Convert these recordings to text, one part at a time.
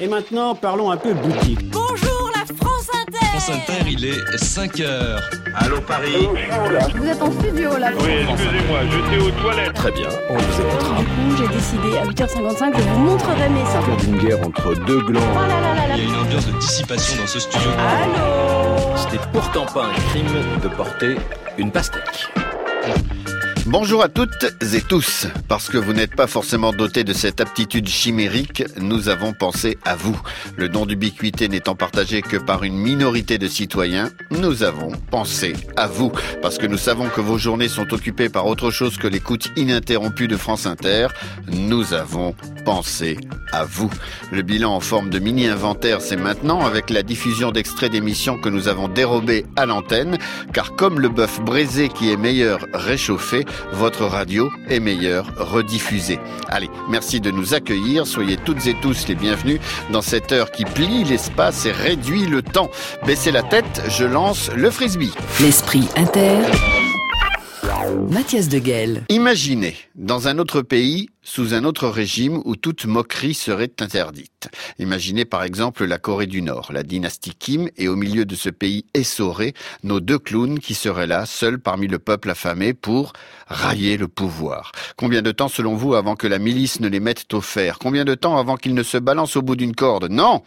Et maintenant, parlons un peu boutique. Bonjour la France Inter France Inter, il est 5 heures. Allô Paris Vous êtes en studio là Oui, excusez-moi, j'étais aux toilettes. Très bien, on vous écoutera. Du coup, j'ai décidé à 8h55 de vous montrerai mes seins. d'une guerre entre deux glands. Oh là là là là. Il y a une ambiance de dissipation dans ce studio. Allô? Ce n'est pourtant pas un crime de porter une pastèque. Bonjour à toutes et tous. Parce que vous n'êtes pas forcément dotés de cette aptitude chimérique, nous avons pensé à vous. Le don d'ubiquité n'étant partagé que par une minorité de citoyens, nous avons pensé à vous. Parce que nous savons que vos journées sont occupées par autre chose que l'écoute ininterrompue de France Inter, nous avons pensé à vous. Le bilan en forme de mini-inventaire, c'est maintenant avec la diffusion d'extraits d'émissions que nous avons dérobés à l'antenne, car comme le bœuf braisé qui est meilleur réchauffé, votre radio est meilleure rediffusée. Allez, merci de nous accueillir. Soyez toutes et tous les bienvenus dans cette heure qui plie l'espace et réduit le temps. Baissez la tête, je lance le frisbee. L'esprit inter. Mathias de Guel. Imaginez, dans un autre pays, sous un autre régime où toute moquerie serait interdite. Imaginez par exemple la Corée du Nord, la dynastie Kim, et au milieu de ce pays essoré, nos deux clowns qui seraient là, seuls parmi le peuple affamé, pour railler le pouvoir. Combien de temps selon vous avant que la milice ne les mette au fer? Combien de temps avant qu'ils ne se balancent au bout d'une corde? Non!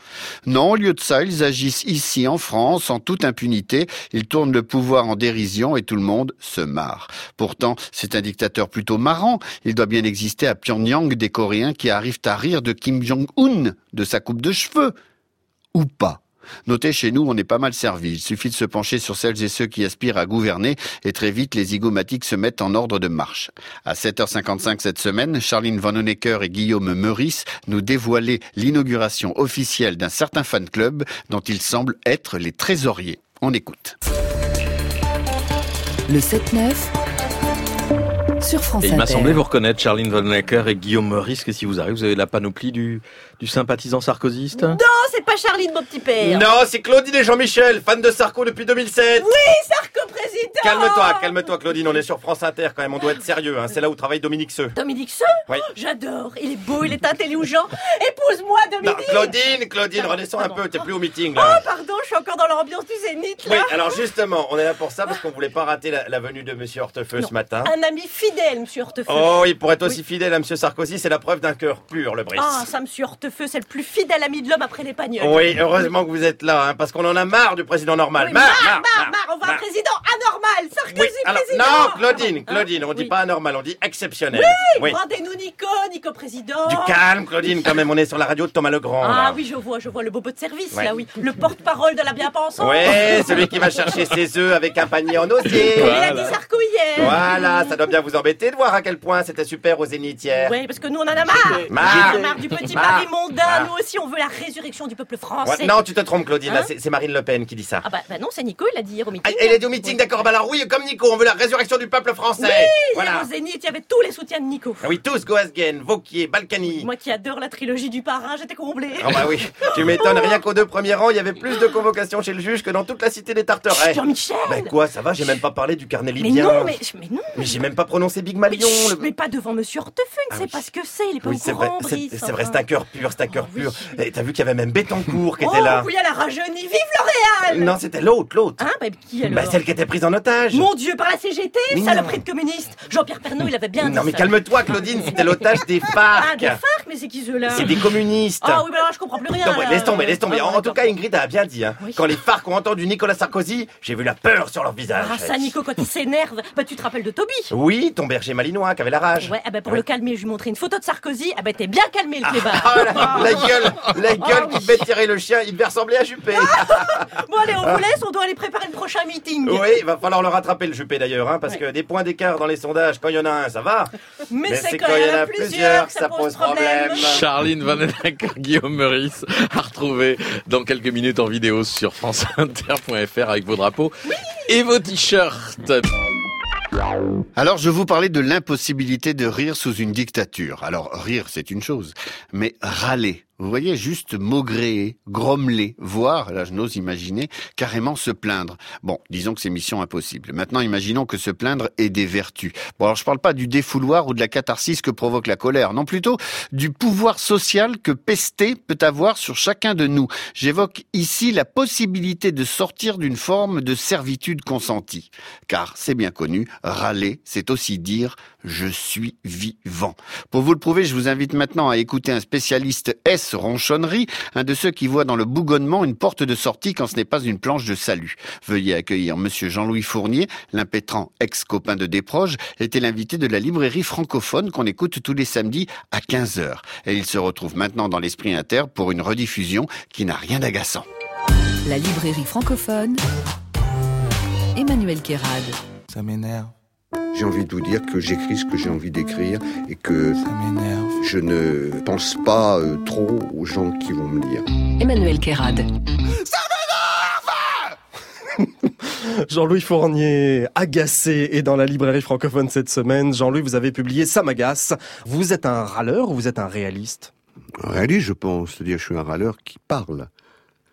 Non, au lieu de ça, ils agissent ici en France, en toute impunité, ils tournent le pouvoir en dérision et tout le monde se marre. Pourtant, c'est un dictateur plutôt marrant, il doit bien exister Pyongyang des Coréens qui arrivent à rire de Kim Jong-un, de sa coupe de cheveux. Ou pas. Notez, chez nous, on est pas mal servi. Il suffit de se pencher sur celles et ceux qui aspirent à gouverner et très vite, les zygomatiques se mettent en ordre de marche. À 7h55 cette semaine, Charline Van Honecker et Guillaume Meurice nous dévoilaient l'inauguration officielle d'un certain fan club dont ils semblent être les trésoriers. On écoute. Le 7-9. Sur France Et il m'a semblé vous reconnaître, Charline Von Lecker et Guillaume Meurice, que si vous arrivez, vous avez la panoplie du, du sympathisant sarkozyste? Non, c'est pas Charline, mon petit père Non, c'est Claudine et Jean-Michel, fan de Sarko depuis 2007. Oui, Sarko président Calme-toi, calme-toi Claudine, on est sur France Inter quand même, on doit être sérieux, hein. c'est là où travaille Dominique Seux. Dominique Seux? Oui. Oh, J'adore, il est beau, il est intelligent. Épouse-moi, Non, Dominique Claudine, Claudine, Pardon, redescends un peu, t'es plus au meeting Oh, là. pardon, je suis encore dans l'ambiance du Zénith, Oui, là. alors justement, on est là pour ça parce qu'on voulait pas rater la, la venue de Monsieur Hortefeux Non, ce matin. Un ami fidèle, monsieur Hortefeux. Oh, il pourrait être aussi fidèle à Monsieur Sarkozy, c'est la preuve d'un cœur pur, le Brice. Ah, ça, monsieur Hortefeux, c'est le plus fidèle ami de l'homme après les pagnols. Oui, heureusement que vous êtes là, hein, parce qu'on en a marre du président normal. Oui, marre, marre, marre, on veut un président anormal. Sarkozy, Oui, alors, président. non, Claudine, Claudine, on dit Oui. pas anormal, on dit exceptionnel. Oui, rendez-nous Nico, Nico président. Du calme, Claudine, quand même, on est sur la radio de Thomas Legrand. Ah là. oui, je vois, je vois le bobo de service, là, oui. Le porte-parole de la bien-pensance. Ouais, celui qui va chercher ses œufs avec un panier en osier. Il a dit Sarko hier. Voilà, ça doit bien vous embêter de voir à quel point c'était super au Zénith hier. Oui, parce que nous, on en a marre. Marre. Marre du petit Marre. Paris Marre. Nous aussi, on veut la résurrection du peuple Ouais, français. non, tu te trompes, Claudine, Hein c'est c'est Marine Le Pen qui dit ça. Ah bah, bah non, c'est Nico, il a dit hier au Ah, meeting. elle est dit au meeting, d'accord. Bah alors oui, comme Nico, on veut la résurrection du peuple français. Oui, voilà. au Zénith, il y avait tous les soutiens de Nico. Ah oui, tous, Goasgen, Vauquier, Balkany. Moi qui adore la trilogie du parrain, j'étais comblée. Ah bah oui, tu m'étonnes, rien qu'aux deux premiers rangs, il y avait plus de convocations chez le juge que dans toute la cité des Tarterets. Jean-Michel Bah quoi, ça va, j'ai même pas parlé du carnet Mais libyen. non, mais, mais non. Mais j'ai même pas prononcé Big Mais, Malion. chut, le- mais pas devant Monsieur Hortefeux, il ne Ah sait oui. pas ce que c'est, il est pas au c'est courant, c'est c'est vrai, c'est un cœur pur, oui. pur. Et t'as vu qu'il y avait même Bettencourt qui Oh, était là. oui, elle a rajeuni, vive L'Oréal Non, c'était l'autre, l'autre. Hein, bah qui alors Bah celle qui était prise en otage. Mon Dieu, par la CGT, Mais saloperie non. de communiste Jean-Pierre Pernaut, il avait bien Non dit mais ça. calme-toi Claudine, c'était l'otage des Ah, FARC. des FARC, mais c'est qui ceux-là? C'est des communistes. Ah oui, bah alors je comprends plus rien. Non, ouais, laisse tomber, laisse tomber. Ah, En, tout cas, Ingrid a bien dit. Hein. Oui. Quand les FARC ont entendu Nicolas Sarkozy, j'ai vu la peur sur leur visage. Ah, ça, Nico, quand il s'énerve, bah tu te rappelles de Toby? Oui, ton berger malinois qui avait la rage. Ouais, ah bah pour Ouais. le calmer, je lui montrais une photo de Sarkozy. Ah bah t'es bien calmé le clébard. Ah, la, gueule, la gueule qui fait tirer le chien, il devait ressembler à Juppé. Bon allez, on vous laisse, on doit aller préparer le prochain meeting. oui, il va falloir le rattraper le Juppé d'ailleurs, hein, parce Ouais. que des points d'écart dans les sondages, quand il y en a un, ça va. Mais, c'est quand il y en a plusieurs que ça pose problème. Charline Van Lecker, Guillaume Meurice, à retrouver dans quelques minutes en vidéo sur franceinter.fr avec vos drapeaux et vos t-shirts. Alors je vous parlais de l'impossibilité de rire sous une dictature. Alors rire c'est une chose, mais râler Vous voyez, juste maugréer, grommeler, voire, là je n'ose imaginer, carrément se plaindre. Bon, disons que c'est mission impossible. Maintenant, imaginons que se plaindre ait des vertus. Bon, alors je parle pas du défouloir ou de la catharsis que provoque la colère, non plutôt du pouvoir social que pester peut avoir sur chacun de nous. J'évoque ici la possibilité de sortir d'une forme de servitude consentie. Car c'est bien connu, râler, c'est aussi dire je suis vivant. Pour vous le prouver, je vous invite maintenant à écouter un spécialiste S ronchonnerie, un de ceux qui voit dans le bougonnement une porte de sortie quand ce n'est pas une planche de salut. Veuillez accueillir monsieur Jean-Louis Fournier, l'impétrant ex-copain de Desproges, était l'invité de la librairie francophone qu'on écoute tous les samedis à 15h. Et il se retrouve maintenant dans l'esprit inter pour une rediffusion qui n'a rien d'agaçant. La librairie francophone. Emmanuel Kérad. Ça m'énerve. J'ai envie de vous dire que j'écris ce que j'ai envie d'écrire et que Ça m'énerve. je ne pense pas euh, trop aux gens qui vont me lire. Emmanuel Kérad. Jean-Louis Fournier, agacé, est dans la librairie francophone cette semaine. Jean-Louis, vous avez publié Ça m'agace. Vous êtes un râleur ou vous êtes un réaliste? En réalité, je pense, c'est-à-dire je suis un râleur qui parle.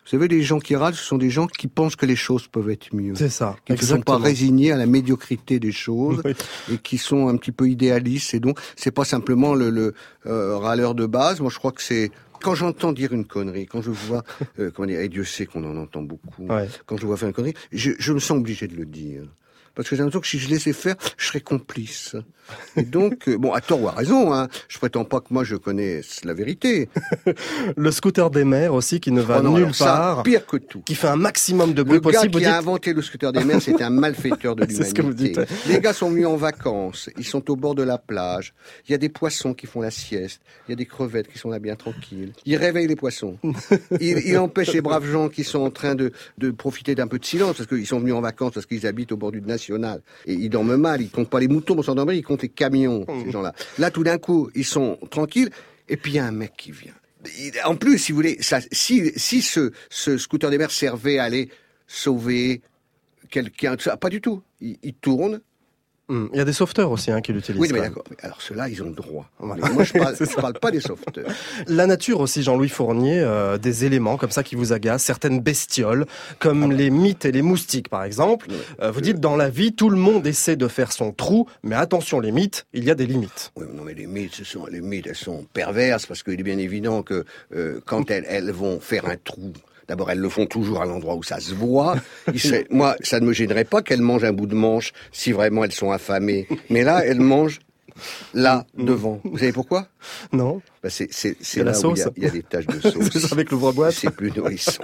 Vous savez, les gens qui râlent, ce sont des gens qui pensent que les choses peuvent être mieux. C'est ça. Qui ne sont pas résignés à la médiocrité des choses Oui. et qui sont un petit peu idéalistes. Et donc, c'est pas simplement le, le euh, râleur de base. Moi, je crois que c'est quand j'entends dire une connerie, quand je vois, euh, comment dire, et Dieu sait qu'on en entend beaucoup. Ouais. Quand je vois faire une connerie, je, je me sens obligé de le dire. Parce que j'ai l'impression que si je laissais faire, je serais complice. Et donc, euh, bon, à tort ou à raison, hein, je prétends pas que moi je connaisse la vérité. Le scooter des mers aussi, qui ne va Oh non, nulle alors ça, part, pire que tout. qui fait un maximum de bruit Le gars possible. Vous qui a inventé le scooter des mers, c'est un malfaiteur de C'est l'humanité. ce que vous dites. Les gars sont venus en vacances, ils sont au bord de la plage. Il y a des poissons qui font la sieste, il y a des crevettes qui sont là bien tranquilles. Il réveille les poissons. il, il empêche les braves gens qui sont en train de, de profiter d'un peu de silence parce qu'ils sont venus en vacances parce qu'ils habitent au bord du et ils dorment mal. Ils comptent pas les moutons pour s'endormir, ils comptent les camions. Ces gens-là. Là, tout d'un coup, ils sont tranquilles et puis il y a un mec qui vient. En plus, si vous voulez, ça, si, si ce, ce scooter des mers servait à aller sauver quelqu'un, pas du tout. Il, il tourne. Hum, Il y a des sauveteurs aussi hein, qui l'utilisent. Oui, mais d'accord. Alors ceux-là, ils ont le droit. Voilà. Moi, je parle, ça. parle pas des sauveteurs. La nature aussi, Jean-Louis Fournier, euh, des éléments comme ça qui vous agacent, certaines bestioles, comme les mythes et les moustiques par exemple. Euh, vous dites dans la vie, tout le monde essaie de faire son trou, mais attention les mythes, il y a des limites. Oui, non, mais les mythes, ce sont, les mythes, elles sont perverses parce qu'il est bien évident que euh, quand elles, elles vont faire un trou, d'abord elles le font toujours à l'endroit où ça se voit. Moi, ça ne me gênerait pas qu'elles mangent un bout de manche si vraiment elles sont affamées. Mais là, elles mangent là, devant. Vous savez pourquoi? Non bah c'est, Il a la là où il y a, sauce. il y a des taches de C'est sauce. avec l'ouvre-boîte. C'est plus nourrissant.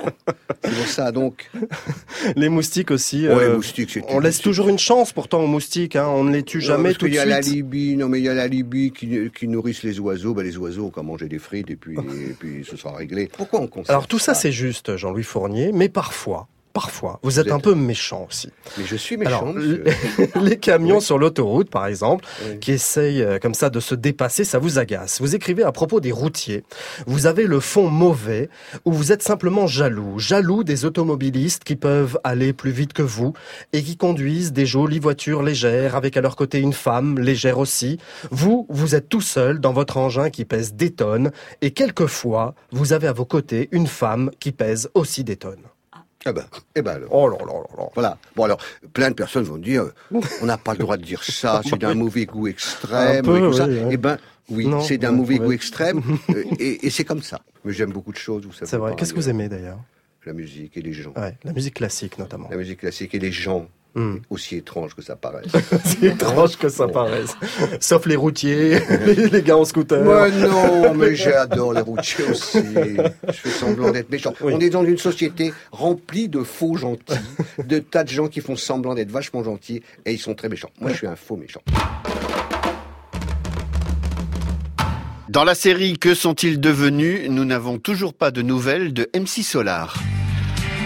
C'est pour ça, donc. Les moustiques aussi. Ouais, euh, moustiques, on laisse toujours une chance pourtant aux moustiques, hein, on ne les tue Non, jamais tout de qu'il y a la suite. Libye, non mais il y a la Libye qui, qui nourrissent les oiseaux. Ben, les oiseaux, on qu'à manger des frites et puis, et puis ce sera réglé. Pourquoi on conserve Alors tout ça? c'est juste, Jean-Louis Fournier, mais parfois, parfois, vous êtes un peu méchant aussi. Mais je suis méchant, Alors, les camions sur l'autoroute, par exemple, Oui. qui essayent euh, comme ça de se dépasser, ça vous agace. Vous écrivez à propos des routiers. Vous avez le fond mauvais, ou vous êtes simplement jaloux. Jaloux des automobilistes qui peuvent aller plus vite que vous et qui conduisent des jolies voitures légères avec à leur côté une femme légère aussi. Vous, vous êtes tout seul dans votre engin qui pèse des tonnes et quelquefois, vous avez à vos côtés une femme qui pèse aussi des tonnes. Ah ben, eh ben alors. Oh là là là là. Voilà. Bon alors, plein de personnes vont dire, euh, on n'a pas le droit de dire ça, c'est d'un mauvais goût extrême, peu, et tout ça. oui, oui. Eh ben, oui, Non, c'est d'un ouais, mauvais ouais. goût extrême, euh, et, et c'est comme ça. Mais j'aime beaucoup de choses, vous savez. C'est vrai. Qu'est-ce que vous aimez d'ailleurs? La musique et les gens. La musique classique notamment. La musique classique et les gens, Hmm. aussi étranges que ça paraît. C'est étrange que ça paraisse. Sauf les routiers, les, les gars en scooter. Mais non, mais j'adore les routiers aussi. Je fais semblant d'être méchant. Oui. On est dans une société remplie de faux gentils, de tas de gens qui font semblant d'être vachement gentils et ils sont très méchants. Moi, je suis un faux méchant. Dans la série Que sont-ils devenus Nous n'avons toujours pas de nouvelles de MC Solar.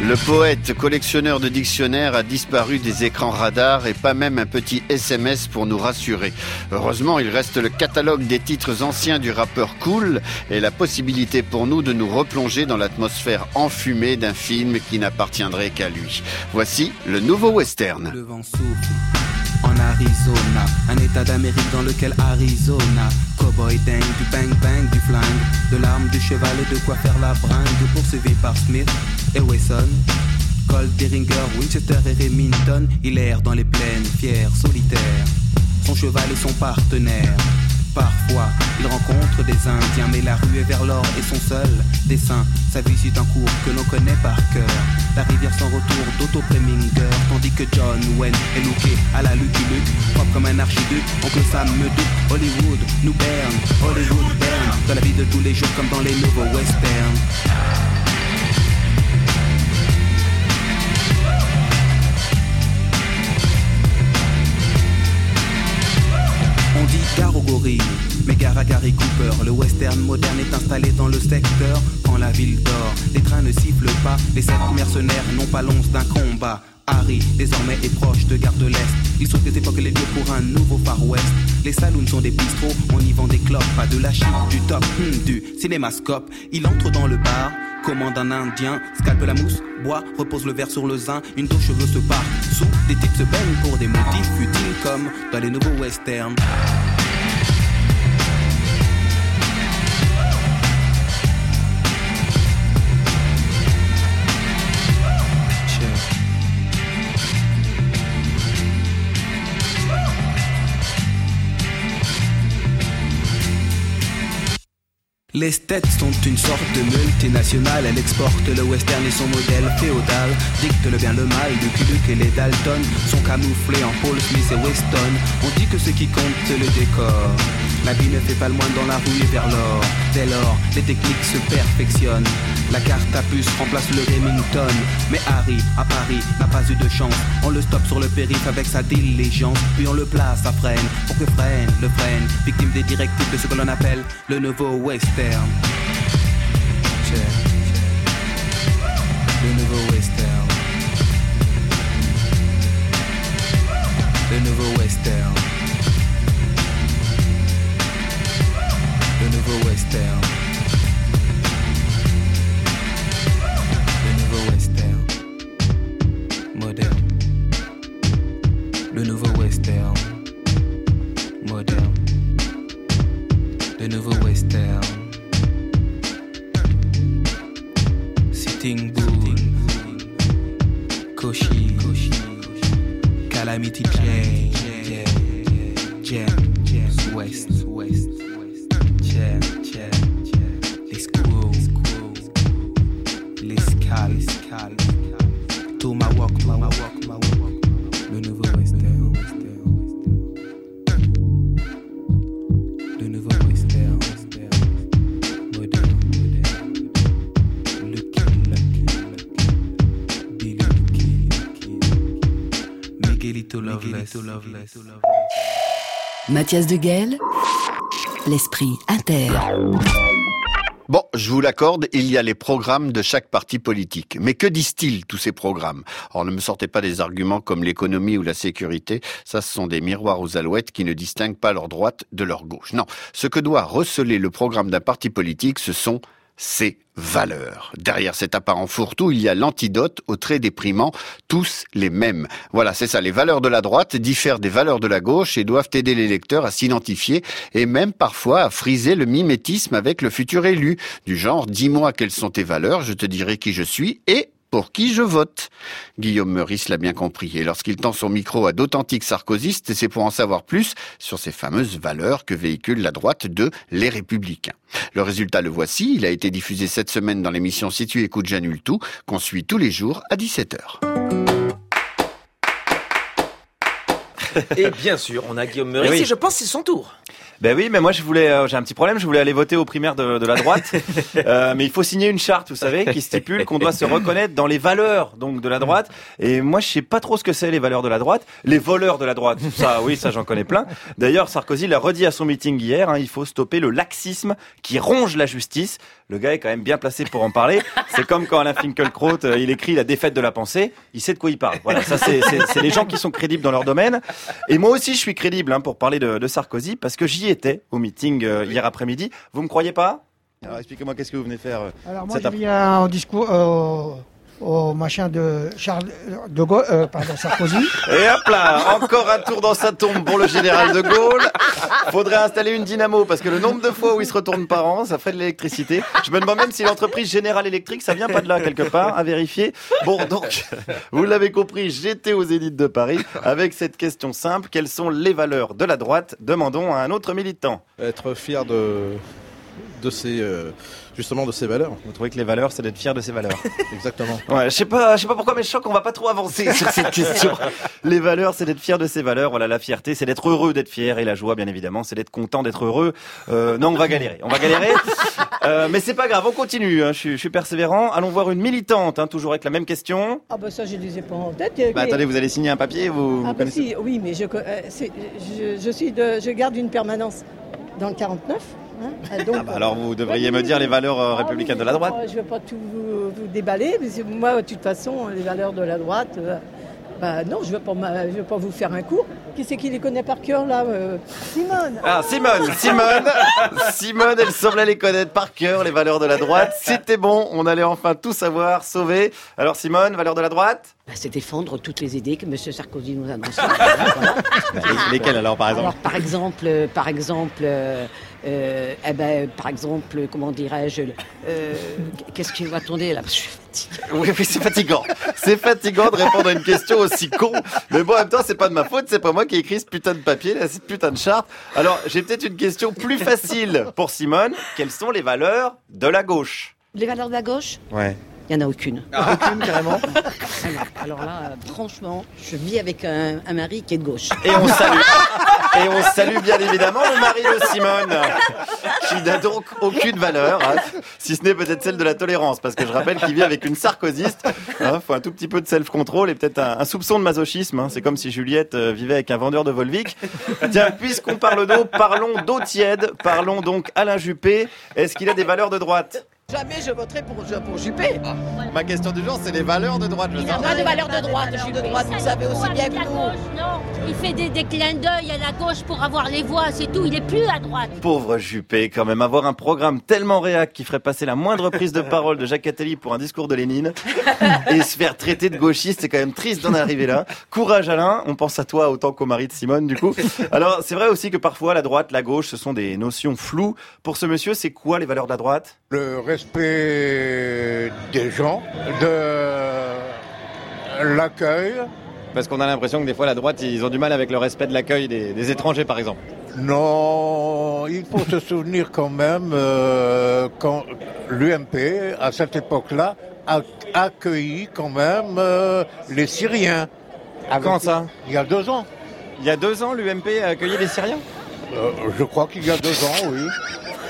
Le poète collectionneur de dictionnaires a disparu des écrans radars et pas même un petit SMS pour nous rassurer. Heureusement, il reste le catalogue des titres anciens du rappeur Cool et la possibilité pour nous de nous replonger dans l'atmosphère enfumée d'un film qui n'appartiendrait qu'à lui. Voici le nouveau western. En Arizona. Un état d'Amérique dans lequel Arizona. Cowboy dingue, du bang bang, du flingue, de l'arme, du cheval et de quoi faire la bringue. Poursuivi par Smith et Wesson. Colt, Deringer, Winchester et Remington. Il erre dans les plaines, fier, solitaire. Son cheval est son partenaire. Parfois, il rencontre des Indiens, mais la rue est vers l'or et son seul dessin. Sa vie suit un cours que l'on connaît par cœur. La rivière sans retour d'Otto Preminger, tandis que John Wayne est looké à la Lucky Luke, propre comme un archiduc. Oncle Sam me doute, Hollywood nous berne, Hollywood berne, dans la vie de tous les jours comme dans les nouveaux westerns. Dit gare aux mais gare à Gary Cooper. Le western moderne est installé dans le secteur. Quand la ville dort, les trains ne sifflent pas. Les sept mercenaires n'ont pas l'once d'un combat. Harry, désormais, est proche de Gare de l'Est. Il saute des époques les lieux pour un nouveau Far West. Les saloons sont des bistrots, on y vend des clopes, pas de la chip, du top, hmm, du cinémascope. Il entre dans le bar, commande un indien, scalpe la mousse, boit, repose le verre sur le zin, une dos cheveux se part. Sous, des types se baignent pour des motifs futiles comme dans les nouveaux westerns. Les States sont une sorte de multinationale, elle exporte le western et son modèle féodal, dicte le bien le mal, Luke et les Dalton sont camouflés en Paul Smith et Weston. On dit que ce qui compte c'est le décor. La vie ne fait pas le moins dans la rue et vers l'or. Dès lors, les techniques se perfectionnent. La carte à puce remplace le Remington. Mais Harry, à Paris, n'a pas eu de chance. On le stoppe sur le périph' avec sa diligence. Puis on le place à freine pour que freine le freine. Victime des directives de ce que l'on appelle le nouveau western. Le nouveau western. Le nouveau western. Le nouveau western. Mathias de l'esprit inter. Bon, je vous l'accorde, il y a les programmes de chaque parti politique. Mais que disent-ils, tous ces programmes? Or, ne me sortez pas des arguments comme l'économie ou la sécurité. Ça, ce sont des miroirs aux alouettes qui ne distinguent pas leur droite de leur gauche. Non, ce que doit receler le programme d'un parti politique, ce sont ses valeurs. Derrière cet apparent fourre-tout, il y a l'antidote aux traits déprimants, tous les mêmes. Voilà, c'est ça. Les valeurs de la droite diffèrent des valeurs de la gauche et doivent aider les lecteurs à s'identifier et même parfois à friser le mimétisme avec le futur élu. Du genre, dis-moi quelles sont tes valeurs, je te dirai qui je suis et pour qui je vote. Guillaume Meurice l'a bien compris, et lorsqu'il tend son micro à d'authentiques sarkozystes, c'est pour en savoir plus sur ces fameuses valeurs que véhicule la droite de Les Républicains. Le résultat le voici, il a été diffusé cette semaine dans l'émission Si tu écoutes j'annule tout, qu'on suit tous les jours à 17h. Et bien sûr, on a Guillaume Meurice Oui. et je pense c'est son tour. Ben oui, mais moi je voulais, euh, j'ai un petit problème, je voulais aller voter aux primaires de, de la droite, Euh, mais il faut signer une charte, vous savez, qui stipule qu'on doit se reconnaître dans les valeurs donc de la droite. Et moi je sais pas trop ce que c'est les valeurs de la droite, les voleurs de la droite. Ça, oui, ça j'en connais plein. D'ailleurs, Sarkozy l'a redit à son meeting hier, hein, il faut stopper le laxisme qui ronge la justice. Le gars est quand même bien placé pour en parler. C'est comme quand Alain Finkielkraut, euh, il écrit La défaite de la pensée, il sait de quoi il parle. Voilà, ça c'est les gens qui sont crédibles dans leur domaine. Et moi aussi je suis crédible hein, pour parler de, de Sarkozy parce que j'y étais au meeting euh, hier après-midi. Vous me croyez pas? Alors expliquez-moi qu'est-ce que vous venez faire euh, Alors moi, viens en discours, au machin de Charles de Gaulle, euh, pardon, Sarkozy. Et hop là, encore un tour dans sa tombe pour le général de Gaulle. Faudrait installer une dynamo parce que le nombre de fois où il se retourne par an, ça fait de l'électricité. Je me demande même si l'entreprise Générale Électrique, ça vient pas de là quelque part, à vérifier. Bon, donc, vous l'avez compris, j'étais aux élites de Paris avec cette question simple. Quelles sont les valeurs de la droite? Demandons à un autre militant. Être fier de, de ses, euh, justement de ses valeurs. Vous trouvez que les valeurs, c'est d'être fier de ses valeurs Exactement. Ouais, je sais pas, je sais pas pourquoi, mais je sens qu'on va pas trop avancer sur cette question. Les valeurs, c'est d'être fier de ses valeurs. Voilà, la fierté, c'est d'être heureux d'être fier, et la joie, bien évidemment, c'est d'être content d'être heureux. Euh, non, on va galérer, on va galérer. Euh, mais c'est pas grave, on continue. hein, je, suis, je suis persévérant. Allons voir une militante, hein, toujours avec la même question. Ah bah ça, je les ai pas en tête. Bah, attendez, vous allez signer un papier, vous, vous Ah bah connaissez si, oui, mais je, euh, je, je suis de, je garde une permanence dans le 49. Hein, donc, Ah bah alors vous devriez me dire les valeurs euh, républicaines de la droite. Je ne vais pas tout vous, vous déballer, mais c'est- moi, de toute façon, les valeurs de la droite, euh, bah non, je ne vais, pas vais vous faire un cours. Qui c'est qui les connaît par cœur, là euh, Simone Ah, Simone, Simone, Simone, elle semblait les connaître par cœur, les valeurs de la droite. C'était bon, on allait enfin tout savoir, sauver. Alors Simone, valeurs de la droite? Bah, c'est défendre toutes les idées que M. Sarkozy nous annonce. Bah, Lesquelles alors par exemple? Alors, par exemple, par exemple, euh, euh, eh ben, par exemple, comment dirais-je, euh, qu'est-ce qui va tourner là? Je suis fatiguée. Oui, oui, c'est fatigant. C'est fatigant de répondre à une question aussi con. Mais bon, en même temps, c'est pas de ma faute, c'est pas moi qui ai écrit ce putain de papier, là, cette putain de charte. Alors, j'ai peut-être une question plus facile pour Simone. Quelles sont les valeurs de la gauche? Les valeurs de la gauche? Ouais. Il n'y en a aucune. aucune, carrément Alors, alors là, euh, franchement, je vis avec un, un mari qui est de gauche. Et on salue. Et on salue bien évidemment le mari de Simone, qui n'a donc aucune valeur, hein, si ce n'est peut-être celle de la tolérance, parce que je rappelle qu'il vit avec une sarkozyste. Hein, faut un tout petit peu de self-control et peut-être un, un soupçon de masochisme. hein. C'est comme si Juliette euh, vivait avec un vendeur de Volvic. Tiens, puisqu'on parle d'eau, parlons d'eau tiède. Parlons donc Alain Juppé. Est-ce qu'il a des valeurs de droite? Jamais je voterai pour, pour Juppé. Ma question du jour, c'est les valeurs de droite. je Il n'a pas de valeur de droite, Juppé. De droite, vous savez aussi bien que nous. non. Il fait des, des clins d'œil à la gauche pour avoir les voix, c'est tout. Il est plus à droite. Pauvre Juppé, quand même, avoir un programme tellement réac qui ferait passer la moindre prise de parole de Jacques Attali pour un discours de Lénine et se faire traiter de gauchiste, c'est quand même triste d'en arriver là. Courage Alain, on pense à toi autant qu'au mari de Simone du coup. Alors c'est vrai aussi que parfois la droite, la gauche, ce sont des notions floues. Pour ce monsieur, c'est quoi les valeurs de la droite? Le respect des gens, de l'accueil. Parce qu'on a l'impression que des fois la droite, ils ont du mal avec le respect de l'accueil des, des étrangers par exemple. Non, il faut se souvenir quand même euh, quand l'UMP, à cette époque-là, a accueilli quand même euh, les Syriens. Quand ça Il y a deux ans. Il y a deux ans, l'UMP a accueilli les Syriens? Euh, je crois qu'il y a deux ans, oui.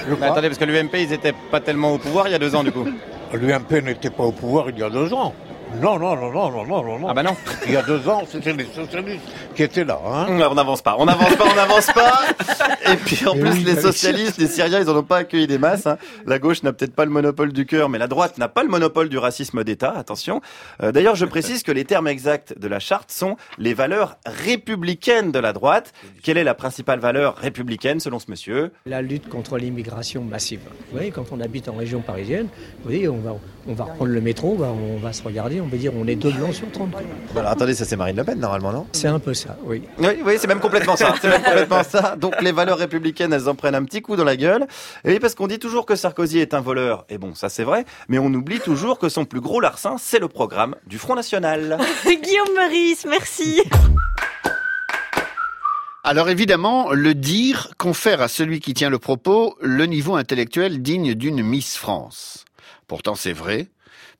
Je Mais crois. attendez, parce que l'UMP, ils étaient pas tellement au pouvoir il y a deux ans du coup. L'UMP n'était pas au pouvoir il y a deux ans. Non, non, non, non, non, non, non, non. Ah bah non. Il y a deux ans, c'était les socialistes qui étaient là. Hein. On n'avance pas, on n'avance pas, on n'avance pas. Et puis en Et plus, oui, les bah, socialistes, les Syriens, ils en ont pas accueilli des masses. hein. La gauche n'a peut-être pas le monopole du cœur, mais la droite n'a pas le monopole du racisme d'État. Attention. Euh, D'ailleurs, je précise que les termes exacts de la charte sont les valeurs républicaines de la droite. Quelle est la principale valeur républicaine selon ce monsieur? La lutte contre l'immigration massive. Vous voyez, quand on habite en région parisienne, vous voyez, on va, on va reprendre le métro, on va, on va se regarder, on va dire on est deux blancs sur 30. Alors attendez, ça c'est Marine Le Pen normalement, non? C'est un peu ça, oui. Oui, oui, c'est même complètement ça. C'est même complètement ça. Donc les valeurs républicaines, elles en prennent un petit coup dans la gueule. Et oui, parce qu'on dit toujours que Sarkozy est un voleur. Et bon, ça c'est vrai. Mais on oublie toujours que son plus gros larcin, c'est le programme du Front National. Guillaume Meurice, merci. Alors évidemment, le dire confère à celui qui tient le propos le niveau intellectuel digne d'une Miss France. Pourtant c'est vrai,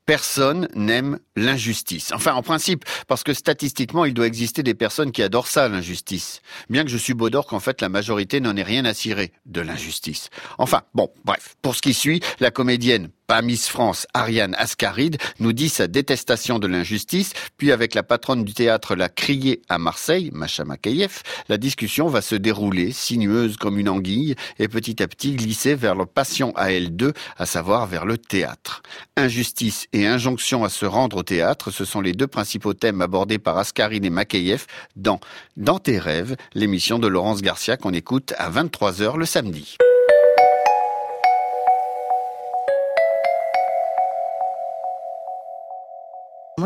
personne n'aime l'injustice. Enfin en principe, parce que statistiquement il doit exister des personnes qui adorent ça, l'injustice. Bien que je suis d'or qu'en fait la majorité n'en ait rien à cirer de l'injustice. Enfin bon, bref, pour ce qui suit, la comédienne pas Miss France, Ariane Ascaride, nous dit sa détestation de l'injustice, puis avec la patronne du théâtre La Criée à Marseille, Macha Makayev, la discussion va se dérouler, sinueuse comme une anguille, et petit à petit glisser vers le patient à L2, à savoir vers le théâtre. Injustice et injonction à se rendre au théâtre, ce sont les deux principaux thèmes abordés par Ascaride et Makayev dans Dans tes rêves, l'émission de Laurence Garcia qu'on écoute à 23h le samedi.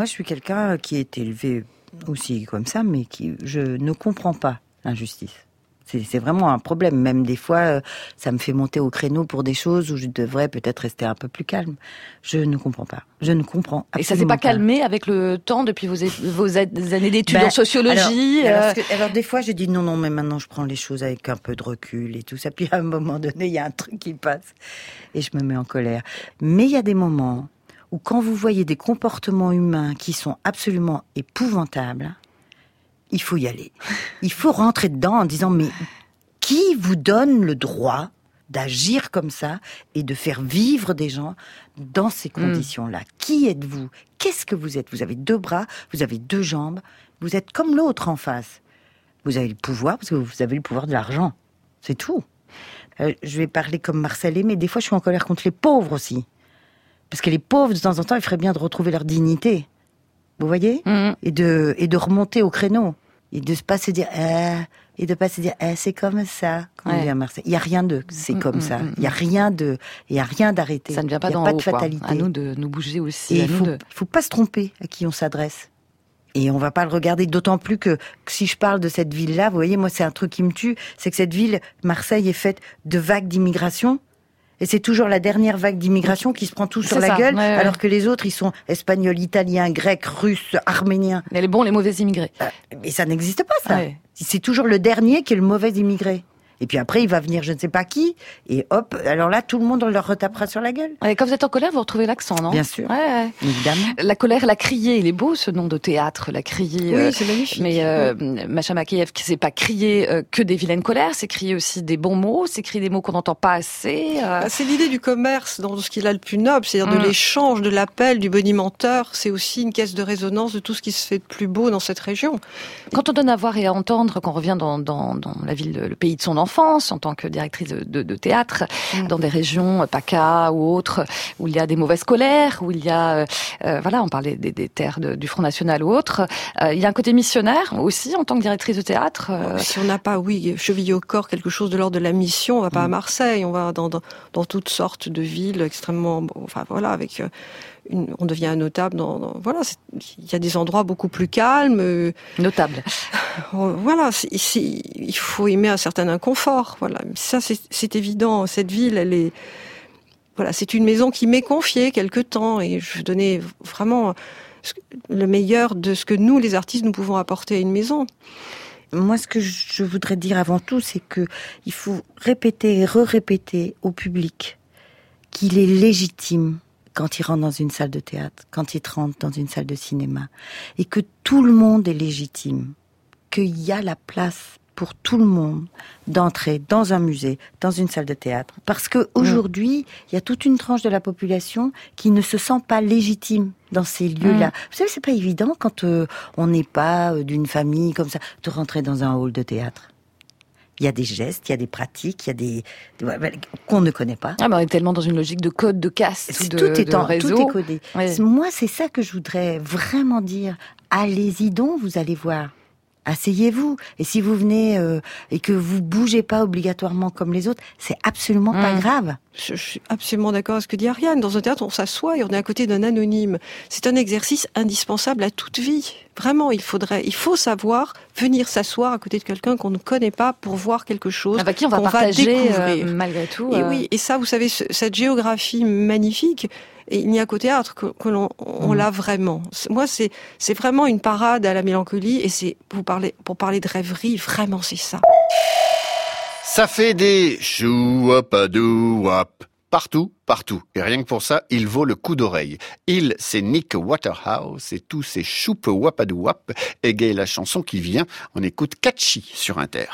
Moi, je suis quelqu'un qui est élevé aussi comme ça, mais qui je ne comprends pas l'injustice. C'est vraiment un problème. Même des fois, euh, ça me fait monter au créneau pour des choses où je devrais peut-être rester un peu plus calme. Je ne comprends pas. Je ne comprends Et ça s'est pas calmé avec le temps depuis vos, années d'études Ben, en sociologie Alors, alors, euh, ce que- alors, des fois, je dis non, non, mais maintenant je prends les choses avec un peu de recul et tout ça. Puis à un moment donné, il y a un truc qui passe et je me mets en colère. Mais il y a des moments où quand vous voyez des comportements humains qui sont absolument épouvantables, il faut y aller. Il faut rentrer dedans en disant mais qui vous donne le droit d'agir comme ça et de faire vivre des gens dans ces conditions-là? Qui êtes-vous? Qu'est-ce que vous êtes? Vous avez deux bras, vous avez deux jambes, vous êtes comme l'autre en face. Vous avez le pouvoir parce que vous avez le pouvoir de l'argent. C'est tout. Euh, je vais parler comme Marcel mais des fois je suis en colère contre les pauvres aussi. Parce que les pauvres, de temps en temps, il ferait bien de retrouver leur dignité. Vous voyez et, de, et de remonter au créneau. Et de pas se dire, ah, et de pas se dire, ah, c'est comme ça. Comme Ouais. on dit à Marseille. Il y a rien de, c'est Mm, comme mm, ça. mm, Il y a rien de, il y a rien d'arrêté. ça ne vient pas Il y a d'en pas haut. de quoi. fatalité. À nous de nous bouger aussi. Il nous faut, de... il faut pas se tromper à qui on s'adresse. Et on va pas le regarder, d'autant plus que, que si je parle de cette ville-là, vous voyez, moi, c'est un truc qui me tue, c'est que cette ville, Marseille, est faite de vagues d'immigration. Et c'est toujours la dernière vague d'immigration qui se prend tout sur la ça, gueule, ouais, ouais. alors que les autres, ils sont espagnols, italiens, grecs, russes, arméniens. Mais les bons, les mauvais immigrés. Mais ça n'existe pas, ça. Ouais. C'est toujours le dernier qui est le mauvais immigré. Et puis après, il va venir je ne sais pas qui, et hop, alors là, tout le monde, on leur retapera sur la gueule. Ouais, quand vous êtes en colère, vous retrouvez l'accent, non? Bien sûr. Ouais, ouais. Évidemment. La colère, la criée, il est beau ce nom de théâtre, la criée. Oui, euh, c'est magnifique. Mais euh, Macha Makeyev, qui c'est pas crier euh, que des vilaines colères, c'est crier aussi des bons mots, c'est crier des mots qu'on n'entend pas assez. euh. Bah, C'est l'idée du commerce dans ce qu'il a le plus noble, c'est-à-dire Mm. de l'échange, de l'appel, du bonimenteur. C'est aussi une caisse de résonance de tout ce qui se fait de plus beau dans cette région. Quand on donne à voir et à entendre, qu'on revient dans, dans, dans la ville, le pays de son enfance, en tant que directrice de, de, de théâtre, dans des régions, euh, PACA ou autres, où il y a des mauvaises colères, où il y a, euh, euh, voilà, on parlait des, des terres de- du Front National ou autres, euh, il y a un côté missionnaire aussi en tant que directrice de théâtre. euh, Si on n'a pas, oui, chevillé au corps quelque chose de l'ordre de la mission, on va pas à Marseille, on va dans, dans, dans toutes sortes de villes extrêmement, bon, enfin voilà, avec une, on devient un notable dans, dans- voilà, il y a des endroits beaucoup plus calmes. euh, Notable. voilà, c'est- c'est- il faut aimer un certain inconfort, voilà. Ça, c'est évident. Cette ville, elle est, voilà, c'est une maison qui m'est confiée quelque temps et je donnais vraiment le meilleur de ce que nous, les artistes, nous pouvons apporter à une maison. Moi, ce que je voudrais dire avant tout, c'est que il faut répéter et re-répéter au public qu'il est légitime quand il rentre dans une salle de théâtre, quand il rentre dans une salle de cinéma, et que tout le monde est légitime, qu'il y a la place pour tout le monde d'entrer dans un musée, dans une salle de théâtre. Parce que aujourd'hui, il y a toute une tranche de la population qui ne se sent pas légitime dans ces lieux-là. Mm. Vous savez, c'est pas évident quand euh, on n'est pas euh, d'une famille comme ça de rentrer dans un hall de théâtre. Il y a des gestes, il y a des pratiques, il y a des qu'on ne connaît pas. Ah, mais on est tellement dans une logique de code, de caste, ou de, tout est de en, réseau. tout est codé. Moi, c'est ça que je voudrais vraiment dire. Allez-y donc, vous allez voir. Asseyez-vous. Et si vous venez euh, et que vous bougez pas obligatoirement comme les autres, c'est absolument pas Mm. grave. Je, je suis absolument d'accord avec ce que dit Ariane. Dans un théâtre, on s'assoit et on est à côté d'un anonyme. C'est un exercice indispensable à toute vie. Vraiment, il faudrait, il faut savoir venir s'asseoir à côté de quelqu'un qu'on ne connaît pas pour voir quelque chose Avec qui on va qu'on partager, découvrir. euh, malgré tout, Et euh, oui, et ça, vous savez, ce- cette géographie magnifique. Et il n'y a qu'au théâtre que, que l'on on Mm. l'a vraiment. Moi, c'est c'est vraiment une parade à la mélancolie. Et c'est vous parlez pour parler de rêverie, vraiment, c'est ça. Ça fait des chouapadouap. Partout, partout. Et rien que pour ça, il vaut le coup d'oreille. Il, c'est Nick Waterhouse et tous ses choupe wapadouap égayent la chanson qui vient. On écoute Catchy sur Inter.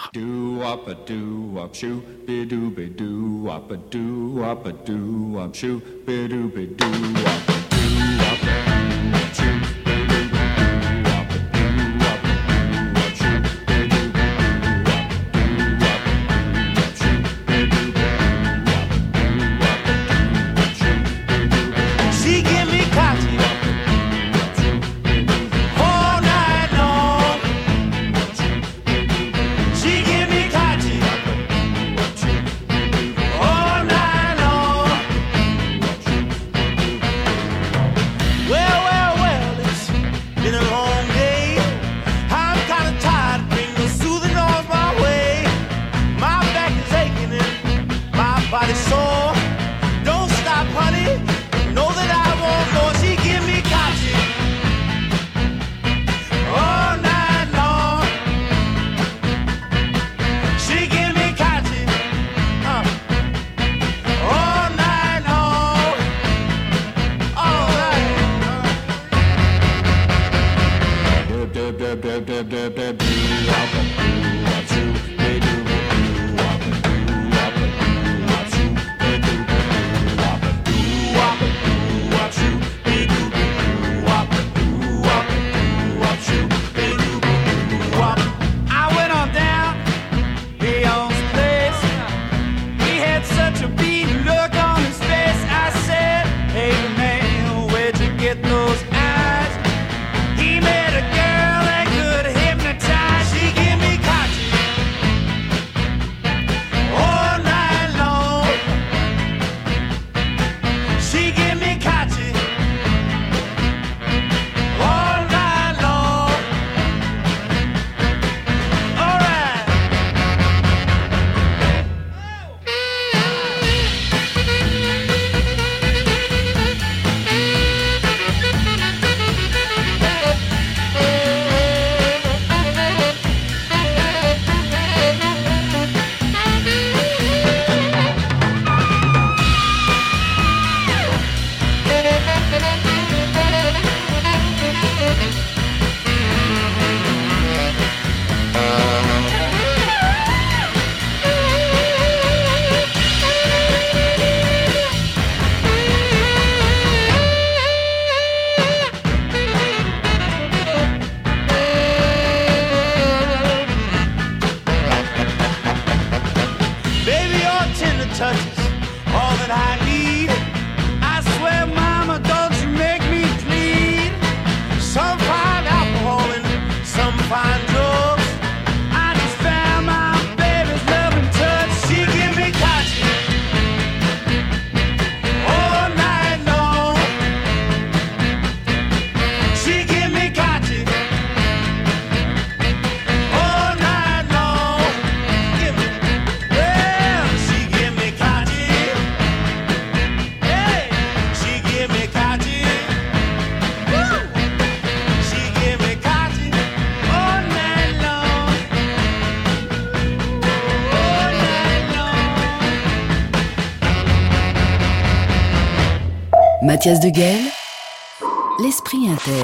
De l'esprit inter.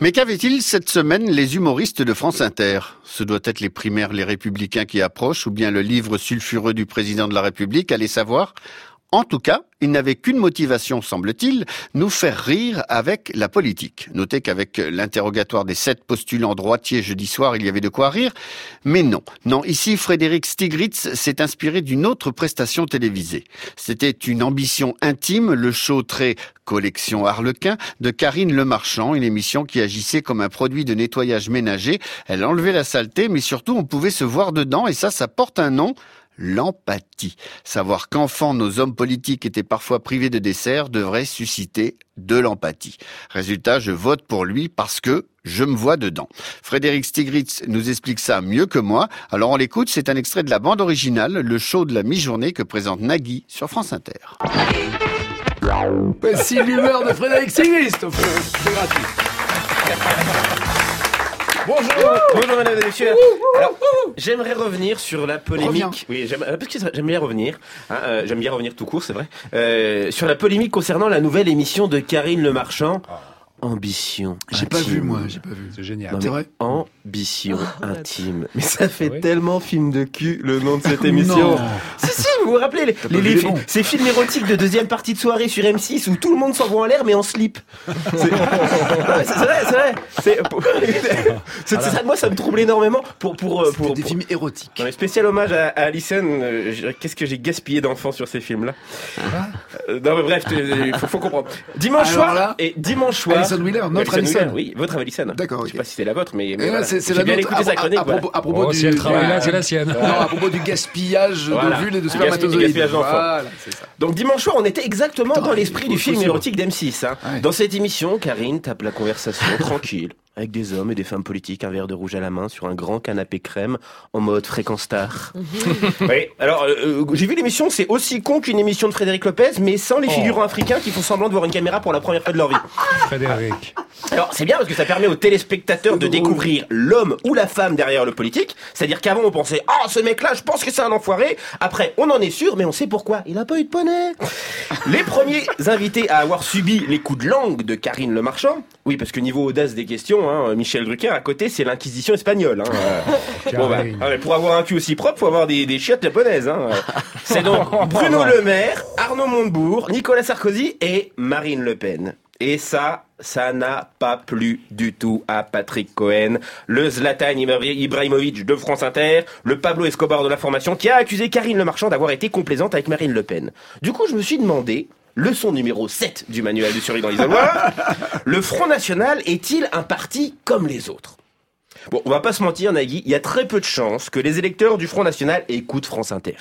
Mais qu'avaient-ils cette semaine les humoristes de France Inter? Ce doit être les primaires Les Républicains qui approchent ou bien le livre sulfureux du président de la République, allez savoir. En tout cas, ils n'avaient qu'une motivation, semble-t-il, nous faire rire avec la politique. Notez qu'avec l'interrogatoire des sept postulants droitiers jeudi soir, il y avait de quoi rire. Mais non, non, ici, Frédéric Stigritz s'est inspiré d'une autre prestation télévisée. C'était une ambition intime, le show très collection Harlequin de Karine Lemarchand, une émission qui agissait comme un produit de nettoyage ménager. Elle enlevait la saleté, mais surtout on pouvait se voir dedans, et ça, ça porte un nom l'empathie. Savoir qu'enfant nos hommes politiques étaient parfois privés de dessert devrait susciter de l'empathie. Résultat, je vote pour lui parce que je me vois dedans. Frédéric Stigritz nous explique ça mieux que moi. Alors on l'écoute, c'est un extrait de la bande originale, le show de la mi-journée que présente Nagui sur France Inter. L'humeur de Frédéric gratuit. Bonjour, bonjour mesdames et messieurs. Alors, j'aimerais revenir sur la polémique. Reviens. Oui, j'aime, euh, parce que j'aime bien revenir. hein, euh, j'aime bien revenir tout court, c'est vrai. Euh, sur la polémique concernant la nouvelle émission de Karine Le Marchand. Ambition. J'ai pas vu, moi, j'ai pas vu. C'est génial. Non, vrai Ambition intime. Mais ça fait Ah tellement film de cul le nom de cette émission. Non. si si, vous vous rappelez les, les- ces films érotiques de deuxième partie de soirée sur M6 où tout le monde s'envoie en l'air mais en slip. C'est vrai, c'est vrai. C'est ça, moi ça me trouble énormément pour pour euh, pour, des films érotiques. Les spécial hommage à, à Alison, euh, qu'est-ce que j'ai gaspillé d'enfants sur ces films-là Euh, Non mais bref, il faut, faut comprendre. Dimanche Alors soir là, et dimanche soir. Alison Wheeler, notre Alison. Wheeler, oui, votre Alison. D'accord. Je sais pas si c'est la vôtre, mais, mais Et là, voilà. c'est la bien nôtre. écouté sa À- à- chronique. à, voilà. propos, à propos Oh, du. si elle travaille là, Voilà. c'est la sienne. Non, à propos du gaspillage Voilà. d'ovules et de Du gaspi- du spermatozoïdes. gaspillage d'enfants. Voilà, ça. Donc dimanche soir, on était exactement dans l'esprit du film érotique d'M6. hein. Dans cette émission, Karine tape la conversation tranquille avec des hommes et des femmes politiques, un verre de rouge à la main sur un grand canapé crème en mode fréquence star. oui, alors euh, euh, j'ai vu l'émission, c'est aussi con qu'une émission de Frédéric Lopez, mais sans les Oh. figurants africains qui font semblant de voir une caméra pour la première fois de leur vie. Frédéric. Alors c'est bien parce que ça permet aux téléspectateurs de découvrir l'homme ou la femme derrière le politique. C'est-à-dire qu'avant on pensait ah ce mec-là je pense que c'est un enfoiré. Après on en est sûr mais on sait pourquoi. Il a pas eu de poney. Les premiers invités à avoir subi les coups de langue de Karine Le Marchand. Oui parce que niveau audace des questions, hein, Michel Drucker à côté c'est l'inquisition espagnole. hein. Bon, bah, ah, pour avoir un cul aussi propre faut avoir des, des chiottes japonaises. hein. C'est donc Bruno Le Maire, Arnaud Montebourg, Nicolas Sarkozy et Marine Le Pen. Et ça, ça n'a pas plu du tout à Patrick Cohen, le Zlatan Ibra- Ibrahimovic de France Inter, le Pablo Escobar de la formation, qui a accusé Karine Le Marchand d'avoir été complaisante avec Marine Le Pen. Du coup, je me suis demandé, leçon numéro 7 du manuel du survie dans l'isoloir, le Front National est-il un parti comme les autres? Bon, on va pas se mentir, Nagui, il y a très peu de chances que les électeurs du Front National écoutent France Inter.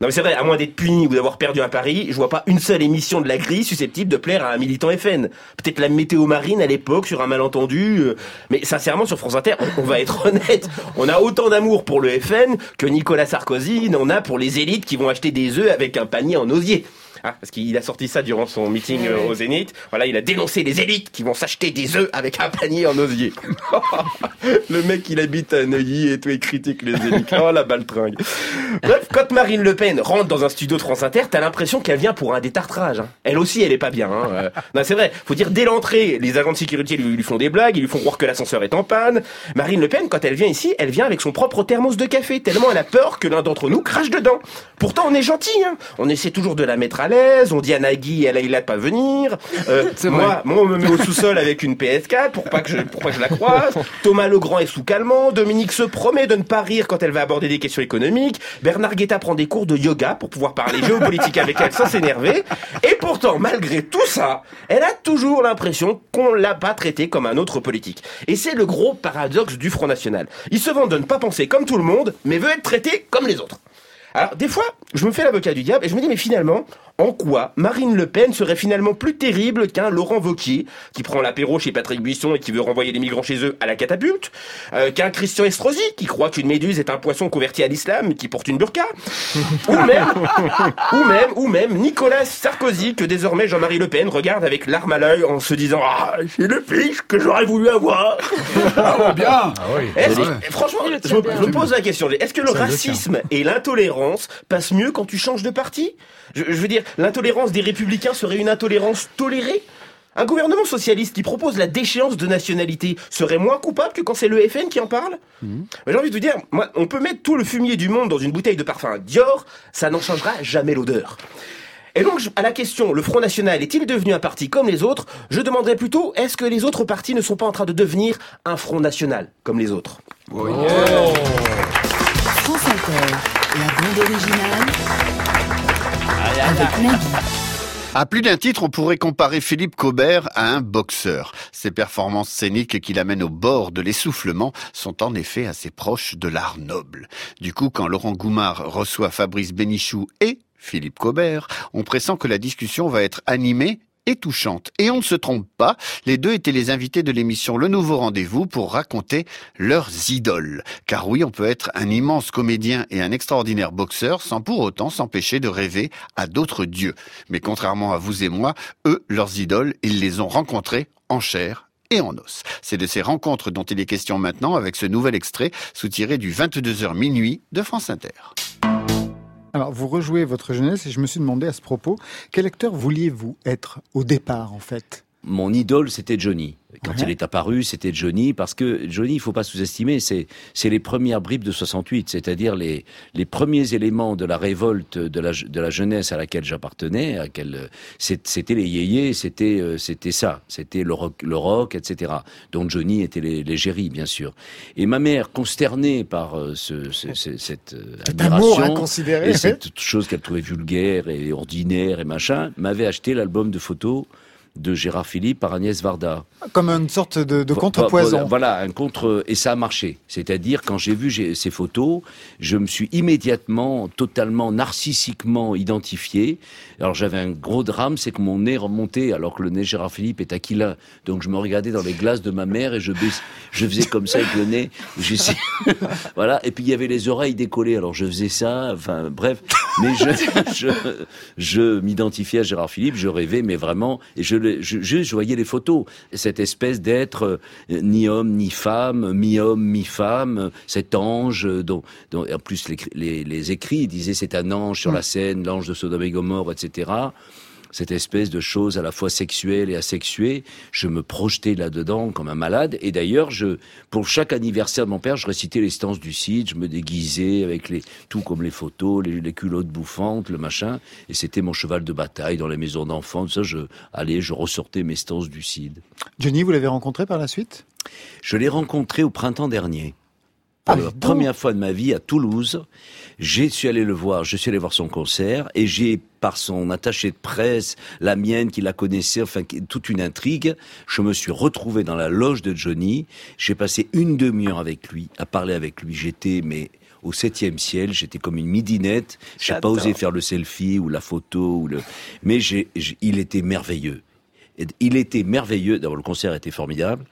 Non mais c'est vrai, à moins d'être puni ou d'avoir perdu un pari, je vois pas une seule émission de la grille susceptible de plaire à un militant FN. Peut-être la météo marine à l'époque sur un malentendu, euh, mais sincèrement sur France Inter, on, on va être honnête, on a autant d'amour pour le FN que Nicolas Sarkozy n'en a pour les élites qui vont acheter des œufs avec un panier en osier. Ah, parce qu'il a sorti ça durant son meeting euh, au Zénith. Voilà, il a dénoncé les élites qui vont s'acheter des œufs avec un panier en osier. le mec, il habite à Neuilly et tout, il critique les élites. Oh, la baltringue. Bref, quand Marine Le Pen rentre dans un studio de France Inter, t'as l'impression qu'elle vient pour un détartrage. hein. Elle aussi, elle est pas bien. Hein. Euh, Non, c'est vrai. Faut dire, dès l'entrée, les agents de sécurité lui, lui font des blagues, ils lui font croire que l'ascenseur est en panne. Marine Le Pen, quand elle vient ici, elle vient avec son propre thermos de café, tellement elle a peur que l'un d'entre nous crache dedans. Pourtant, on est gentil. Hein. On essaie toujours de la mettre à l'aise. On dit à Nagui et à Leïla de pas venir. Euh, moi, moi, on me met au sous-sol avec une PS4 pour pas que je, pour pas que je la croise. Thomas Legrand est sous calmant. Dominique se promet de ne pas rire quand elle va aborder des questions économiques. Bernard Guetta prend des cours de yoga pour pouvoir parler géopolitique avec elle sans s'énerver. Et pourtant, malgré tout ça, elle a toujours l'impression qu'on l'a pas traité comme un autre politique. Et c'est le gros paradoxe du Front National. Il se vante de ne pas penser comme tout le monde, mais veut être traité comme les autres. Alors, des fois, je me fais l'avocat du diable et je me dis, mais finalement, en quoi Marine Le Pen serait finalement plus terrible qu'un Laurent Wauquiez, qui prend l'apéro chez Patrick Buisson et qui veut renvoyer les migrants chez eux à la catapulte, euh, qu'un Christian Estrosi, qui croit qu'une méduse est un poisson converti à l'islam, qui porte une burqa, ou même, ou même, ou même Nicolas Sarkozy, que désormais Jean-Marie Le Pen regarde avec larmes à l'œil en se disant, ah, c'est le fils que j'aurais voulu avoir. Ah, bien. Est-ce- Ouais. Franchement, je, me- je me pose la question. Est-ce que le racisme et l'intolérance passent mieux quand tu changes de parti? Je, je veux dire, l'intolérance des républicains serait une intolérance tolérée? Un gouvernement socialiste qui propose la déchéance de nationalité serait moins coupable que quand c'est le FN qui en parle? Mais J'ai envie de vous dire, moi, on peut mettre tout le fumier du monde dans une bouteille de parfum Dior, ça n'en changera jamais l'odeur. Et donc, à la question, le Front National est-il devenu un parti comme les autres? Je demanderais plutôt, est-ce que les autres partis ne sont pas en train de devenir un Front National comme les autres? France Inter, la bande originale. Avec Nagui. À plus d'un titre, on pourrait comparer Philippe Cobert à un boxeur. Ses performances scéniques qui l'amènent au bord de l'essoufflement sont en effet assez proches de l'art noble. Du coup, quand Laurent Goumard reçoit Fabrice Bénichou et Philippe Cobert, on pressent que la discussion va être animée et touchante. Et on ne se trompe pas, les deux étaient les invités de l'émission Le Nouveau Rendez-vous pour raconter leurs idoles. Car oui, on peut être un immense comédien et un extraordinaire boxeur sans pour autant s'empêcher de rêver à d'autres dieux. Mais contrairement à vous et moi, eux, leurs idoles, ils les ont rencontrés en chair et en os. C'est de ces rencontres dont il est question maintenant avec ce nouvel extrait soutiré du 22h minuit de France Inter. Alors, vous rejouez votre jeunesse et je me suis demandé à ce propos, quel acteur vouliez-vous être au départ, en fait? Mon idole, c'était Johnny. Quand Ouais. il est apparu, c'était Johnny, parce que Johnny, il faut pas sous-estimer, c'est c'est les premières bribes de 68, c'est-à-dire les les premiers éléments de la révolte de la de la jeunesse à laquelle j'appartenais, à euh, c'était les yéyés, c'était euh, c'était ça, c'était le rock, le rock, etc. dont Johnny était les- l'égérie, bien sûr. Et ma mère, consternée par euh, ce, ce- ce- cette amour admiration et cette chose qu'elle trouvait vulgaire et ordinaire et machin, m'avait acheté l'album de photos de Gérard Philippe par Agnès Varda. Comme une sorte de, de contrepoison. Voilà, un contre et ça a marché. C'est-à-dire quand j'ai vu ces photos, je me suis immédiatement, totalement narcissiquement identifié. Alors j'avais un gros drame, c'est que mon nez remontait alors que le nez Gérard Philippe est aquilin. Donc je me regardais dans les glaces de ma mère et je faisais comme ça avec le nez. Voilà. Et puis il y avait les oreilles décollées. Alors je faisais ça. Enfin bref. Mais je je, je m'identifiais à Gérard Philippe. Je rêvais, mais vraiment. Et je je, je, je voyais les photos. Cette espèce d'être euh, ni homme ni femme, mi-homme, mi-femme, cet ange euh, dont, dont en plus les, les, les écrits disaient c'est un ange sur la scène, l'ange de Sodome et Gomorre, etc. Cette espèce de chose à la fois sexuelle et asexuée, je me projetais là-dedans comme un malade. Et d'ailleurs, je, pour chaque anniversaire de mon père, je récitais les stances du Cid, je me déguisais avec les, tout comme les photos, les, les culottes bouffantes, le machin. Et c'était mon cheval de bataille dans les maisons d'enfants. Tout ça, je, allez, je ressortais mes stances du Cid. Johnny, vous l'avez rencontré par la suite? Je l'ai rencontré au printemps dernier. Pour la première fois de ma vie à Toulouse, j'ai suis allé le voir, je suis allé voir son concert et j'ai par son attaché de presse, la mienne qui la connaissait, enfin toute une intrigue, je me suis retrouvé dans la loge de Johnny. J'ai passé une demi-heure avec lui, à parler avec lui. J'étais mais au septième ciel, j'étais comme une midinette. J'ai pas osé faire le selfie ou la photo ou le, mais j'ai, il était merveilleux. Il était merveilleux. D'abord, le concert était formidable.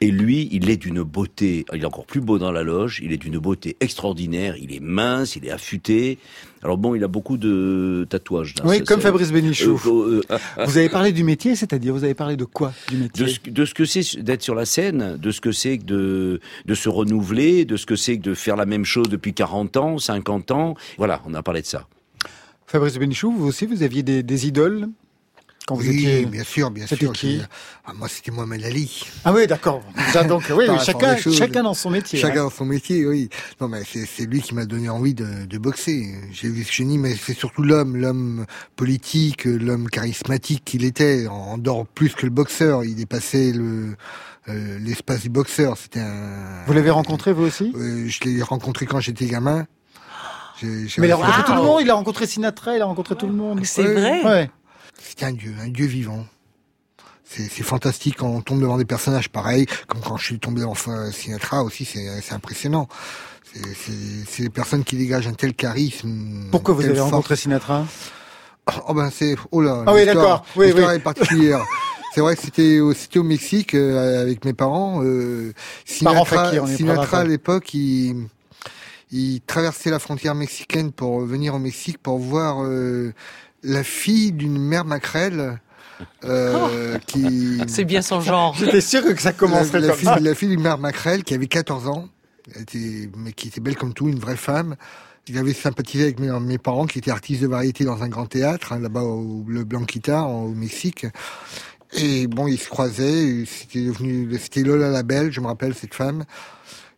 Et lui, il est d'une beauté, il est encore plus beau dans la loge, il est d'une beauté extraordinaire, il est mince, il est affûté. Alors bon, il a beaucoup de tatouages. là. Oui, comme Fabrice Bénichou. Euh, euh, Vous avez parlé du métier, c'est-à-dire vous avez parlé de quoi du métier de ce, de ce que c'est d'être sur la scène, de ce que c'est de, de se renouveler, de ce que c'est de faire la même chose depuis 40 ans, 50 ans. Voilà, on a parlé de ça. Fabrice Bénichou, vous aussi, vous aviez des, des idoles quand vous oui, étiez... bien sûr, bien sûr. qui ah, moi, c'était Mohamed Ali. Ah oui, d'accord. Donc, oui, chacun, chacun dans son métier. Chacun hein. dans son métier, oui. Non, mais c'est c'est lui qui m'a donné envie de, de boxer. J'ai vu ce génie, mais c'est surtout l'homme, l'homme politique, l'homme charismatique qu'il était, en dehors plus que le boxeur. Il dépassait le euh, l'espace du boxeur. C'était un. Vous l'avez rencontré, vous aussi? Euh, Je l'ai rencontré quand j'étais gamin. J'ai- j'ai Mais il a rencontré tout le monde, il a rencontré Sinatra, il a rencontré tout le monde. C'est Ouais. vrai? Ouais. C'était un dieu, un dieu vivant. C'est c'est fantastique quand on tombe devant des personnages pareils, comme quand je suis tombé devant euh, Sinatra aussi, c'est c'est impressionnant. C'est- C'est c'est des personnes qui dégagent un tel charisme. Pourquoi vous avez force. rencontré Sinatra Oh ben c'est oh là. Ah oui, d'accord. Oui, oui. est particulière. C'est vrai que c'était au, c'était au Mexique euh, avec mes parents. Euh, Sinatra, Sinatra à l'époque, il, il traversait la frontière mexicaine pour venir au Mexique pour voir euh, la fille d'une mère maquerelle. Euh, qui... C'est bien son genre. J'étais sûr que ça commencerait la, la comme fille, ça. La fille d'une mère maquerelle qui avait 14 ans, était, mais qui était belle comme tout, une vraie femme. Il avait sympathisé avec mes, mes parents qui étaient artistes de variété dans un grand théâtre, hein, là-bas au Le Blanquita, en- au Mexique. Et bon, ils se croisaient, c'était devenu, c'était Lola la Belle, je me rappelle cette femme.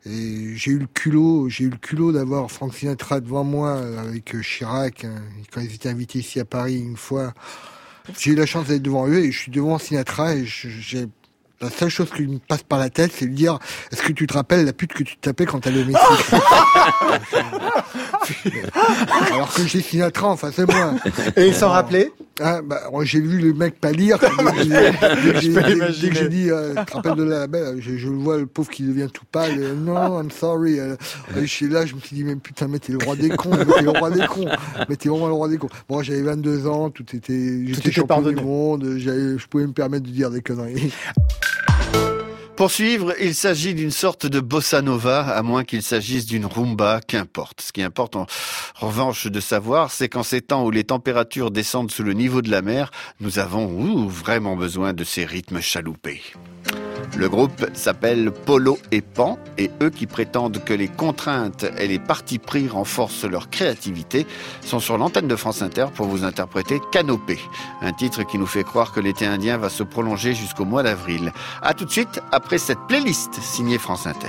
J'ai eu le culot, j'ai eu le culot d'avoir Frank Sinatra devant moi euh, avec euh, Chirac hein, quand ils étaient invités ici à Paris une fois. J'ai eu la chance d'être devant eux et je suis devant Sinatra et j'ai la seule chose qui me passe par la tête, c'est de dire Est-ce que tu te rappelles la pute que tu tapais quand t'allais au Mexique Alors que j'ai Sinatra en face de moi. Et il s'en rappelait ah, bah, J'ai vu le mec pâlir. Dès que j'ai- dit euh, Tu te rappelles de la belle je, je le vois, le pauvre qui devient tout pâle. euh, non, I'm sorry. Euh, et je suis là, je me suis dit Mais putain, mais t'es le roi des cons. Mais t'es le roi des cons. Mais t'es vraiment le roi des cons. Bon, j'avais 22 ans, tout était. J'étais était champion pardonné. du monde. Je pouvais me permettre de dire des conneries. Pour suivre, il s'agit d'une sorte de bossa nova, à moins qu'il s'agisse d'une rumba, qu'importe. Ce qui importe en revanche de savoir, c'est qu'en ces temps où les températures descendent sous le niveau de la mer, nous avons vraiment besoin de ces rythmes chaloupés. Le groupe s'appelle Polo et Pan, et eux qui prétendent que les contraintes et les partis pris renforcent leur créativité sont sur l'antenne de France Inter pour vous interpréter Canopée, un titre qui nous fait croire que l'été indien va se prolonger jusqu'au mois d'avril. A tout de suite après cette playlist signée France Inter.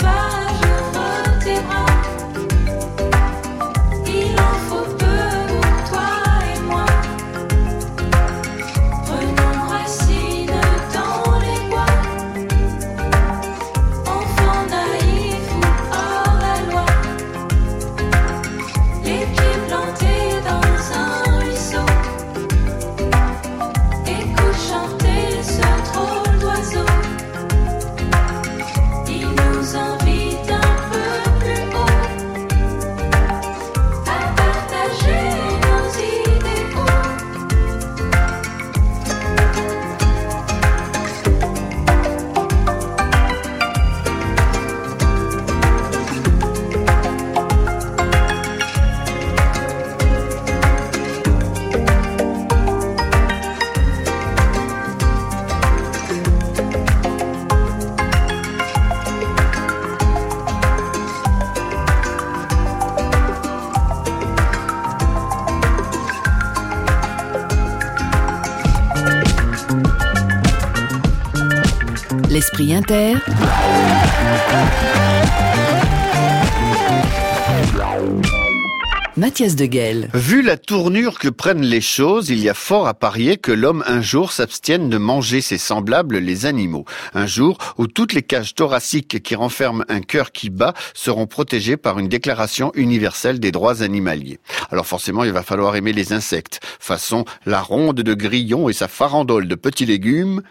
Mathias de Guel. Vu la tournure que prennent les choses, il y a fort à parier que l'homme un jour s'abstienne de manger ses semblables, les animaux. Un jour où toutes les cages thoraciques qui renferment un cœur qui bat seront protégées par une déclaration universelle des droits animaliers. Alors forcément, il va falloir aimer les insectes, façon la ronde de grillon et sa farandole de petits légumes,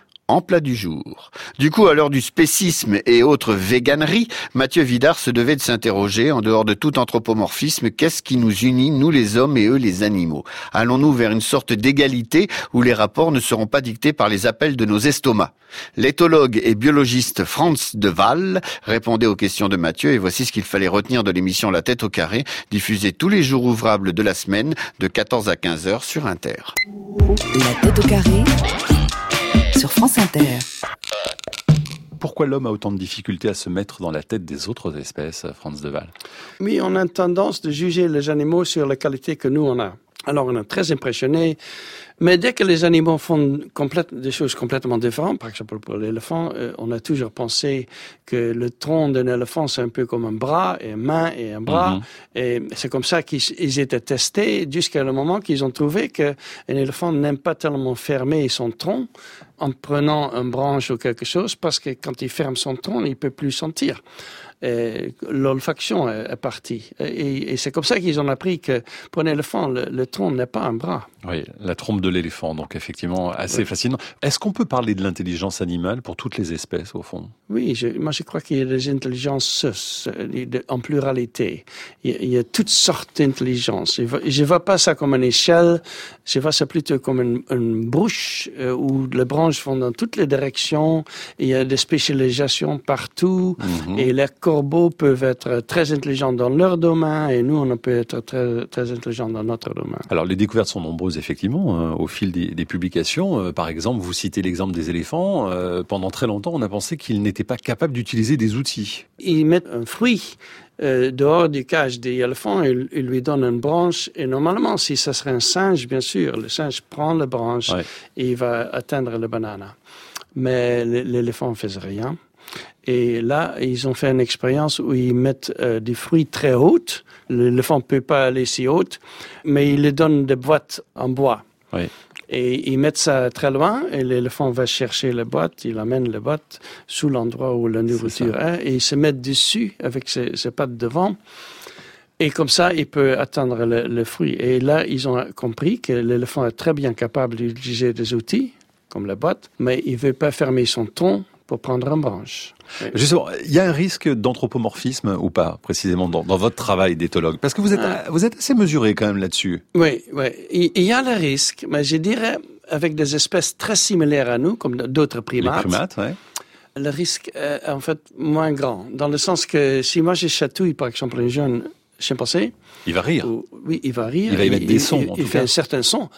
plat du jour. Du coup, à l'heure du spécisme et autres véganeries, Mathieu Vidard se devait de s'interroger, en dehors de tout anthropomorphisme, qu'est-ce qui nous unit, nous les hommes et eux les animaux? Allons-nous vers une sorte d'égalité où les rapports ne seront pas dictés par les appels de nos estomacs? L'éthologue et biologiste Franz de Waal répondait aux questions de Mathieu et voici ce qu'il fallait retenir de l'émission La tête au carré, diffusée tous les jours ouvrables de la semaine de 14 à 15 heures sur Inter. La tête au carré sur France Inter. Pourquoi l'homme a autant de difficultés à se mettre dans la tête des autres espèces, Franz de Waal Oui, on a tendance de juger les animaux sur la qualité que nous on a. Alors on est très impressionné, mais dès que les animaux font complète- des choses complètement différentes, par exemple pour l'éléphant, euh, on a toujours pensé que le tronc d'un éléphant c'est un peu comme un bras, et une main et un bras, Mhm. et c'est comme ça qu'ils ils étaient testés jusqu'à le moment qu'ils ont trouvé qu'un éléphant n'aime pas tellement fermer son tronc en prenant une branche ou quelque chose, parce que quand il ferme son tronc, il peut plus sentir. L'olfaction est, partie. Et, et c'est comme ça qu'ils ont appris que pour un éléphant, le, le tronc n'est pas un bras. Oui, la trompe de l'éléphant, donc effectivement assez fascinant. Est-ce qu'on peut parler de l'intelligence animale pour toutes les espèces, au fond? Oui, je, moi je crois qu'il y a des intelligences euh, en pluralité. Il y a, il y a toutes sortes d'intelligences. Je je vois pas ça comme une échelle, je vois ça plutôt comme une, une bouche euh, où les branches vont dans toutes les directions. Il y a des spécialisations partout Mhm. et les corbeaux peuvent être très intelligents dans leur domaine et nous on peut être très, très intelligents dans notre domaine. Alors les découvertes sont nombreuses effectivement hein, au fil des, des publications. Euh, par exemple, vous citez l'exemple des éléphants. Euh, pendant très longtemps, on a pensé qu'ils n'étaient pas capables d'utiliser des outils. ils mettent un fruit euh, dehors du cage des éléphants, ils, ils lui donnent une branche. Et normalement, si ce serait un singe, bien sûr, le singe prend la branche et il va atteindre la banane. Mais l'éléphant ne faisait rien. Et là, ils ont fait une expérience où ils mettent euh, des fruits très hautes. L'éléphant ne peut pas aller si haut, mais ils lui donnent des boîtes en bois. Oui. Et ils mettent ça très loin et l'éléphant va chercher la boîte, il amène la boîte sous l'endroit où la nourriture est et il se met dessus avec ses, ses pattes devant. Et comme ça, il peut atteindre le, le fruit. Et là, ils ont compris que l'éléphant est très bien capable d'utiliser des outils, comme la boîte, mais il ne veut pas fermer son tronc pour prendre une branche. Justement, il y a un risque d'anthropomorphisme ou pas, précisément dans, dans votre travail d'éthologue? Parce que vous êtes, vous êtes assez mesuré quand même là-dessus. Oui, oui. Il, y a le risque, mais je dirais avec des espèces très similaires à nous, comme d'autres primates. Les primates, ouais. Le risque est en fait moins grand, dans le sens que si moi je chatouille par exemple un jeune chimpanzé, Il va rire. oui, il va rire. Il va y mettre des sons, Il, en il tout fait cas. un certain son.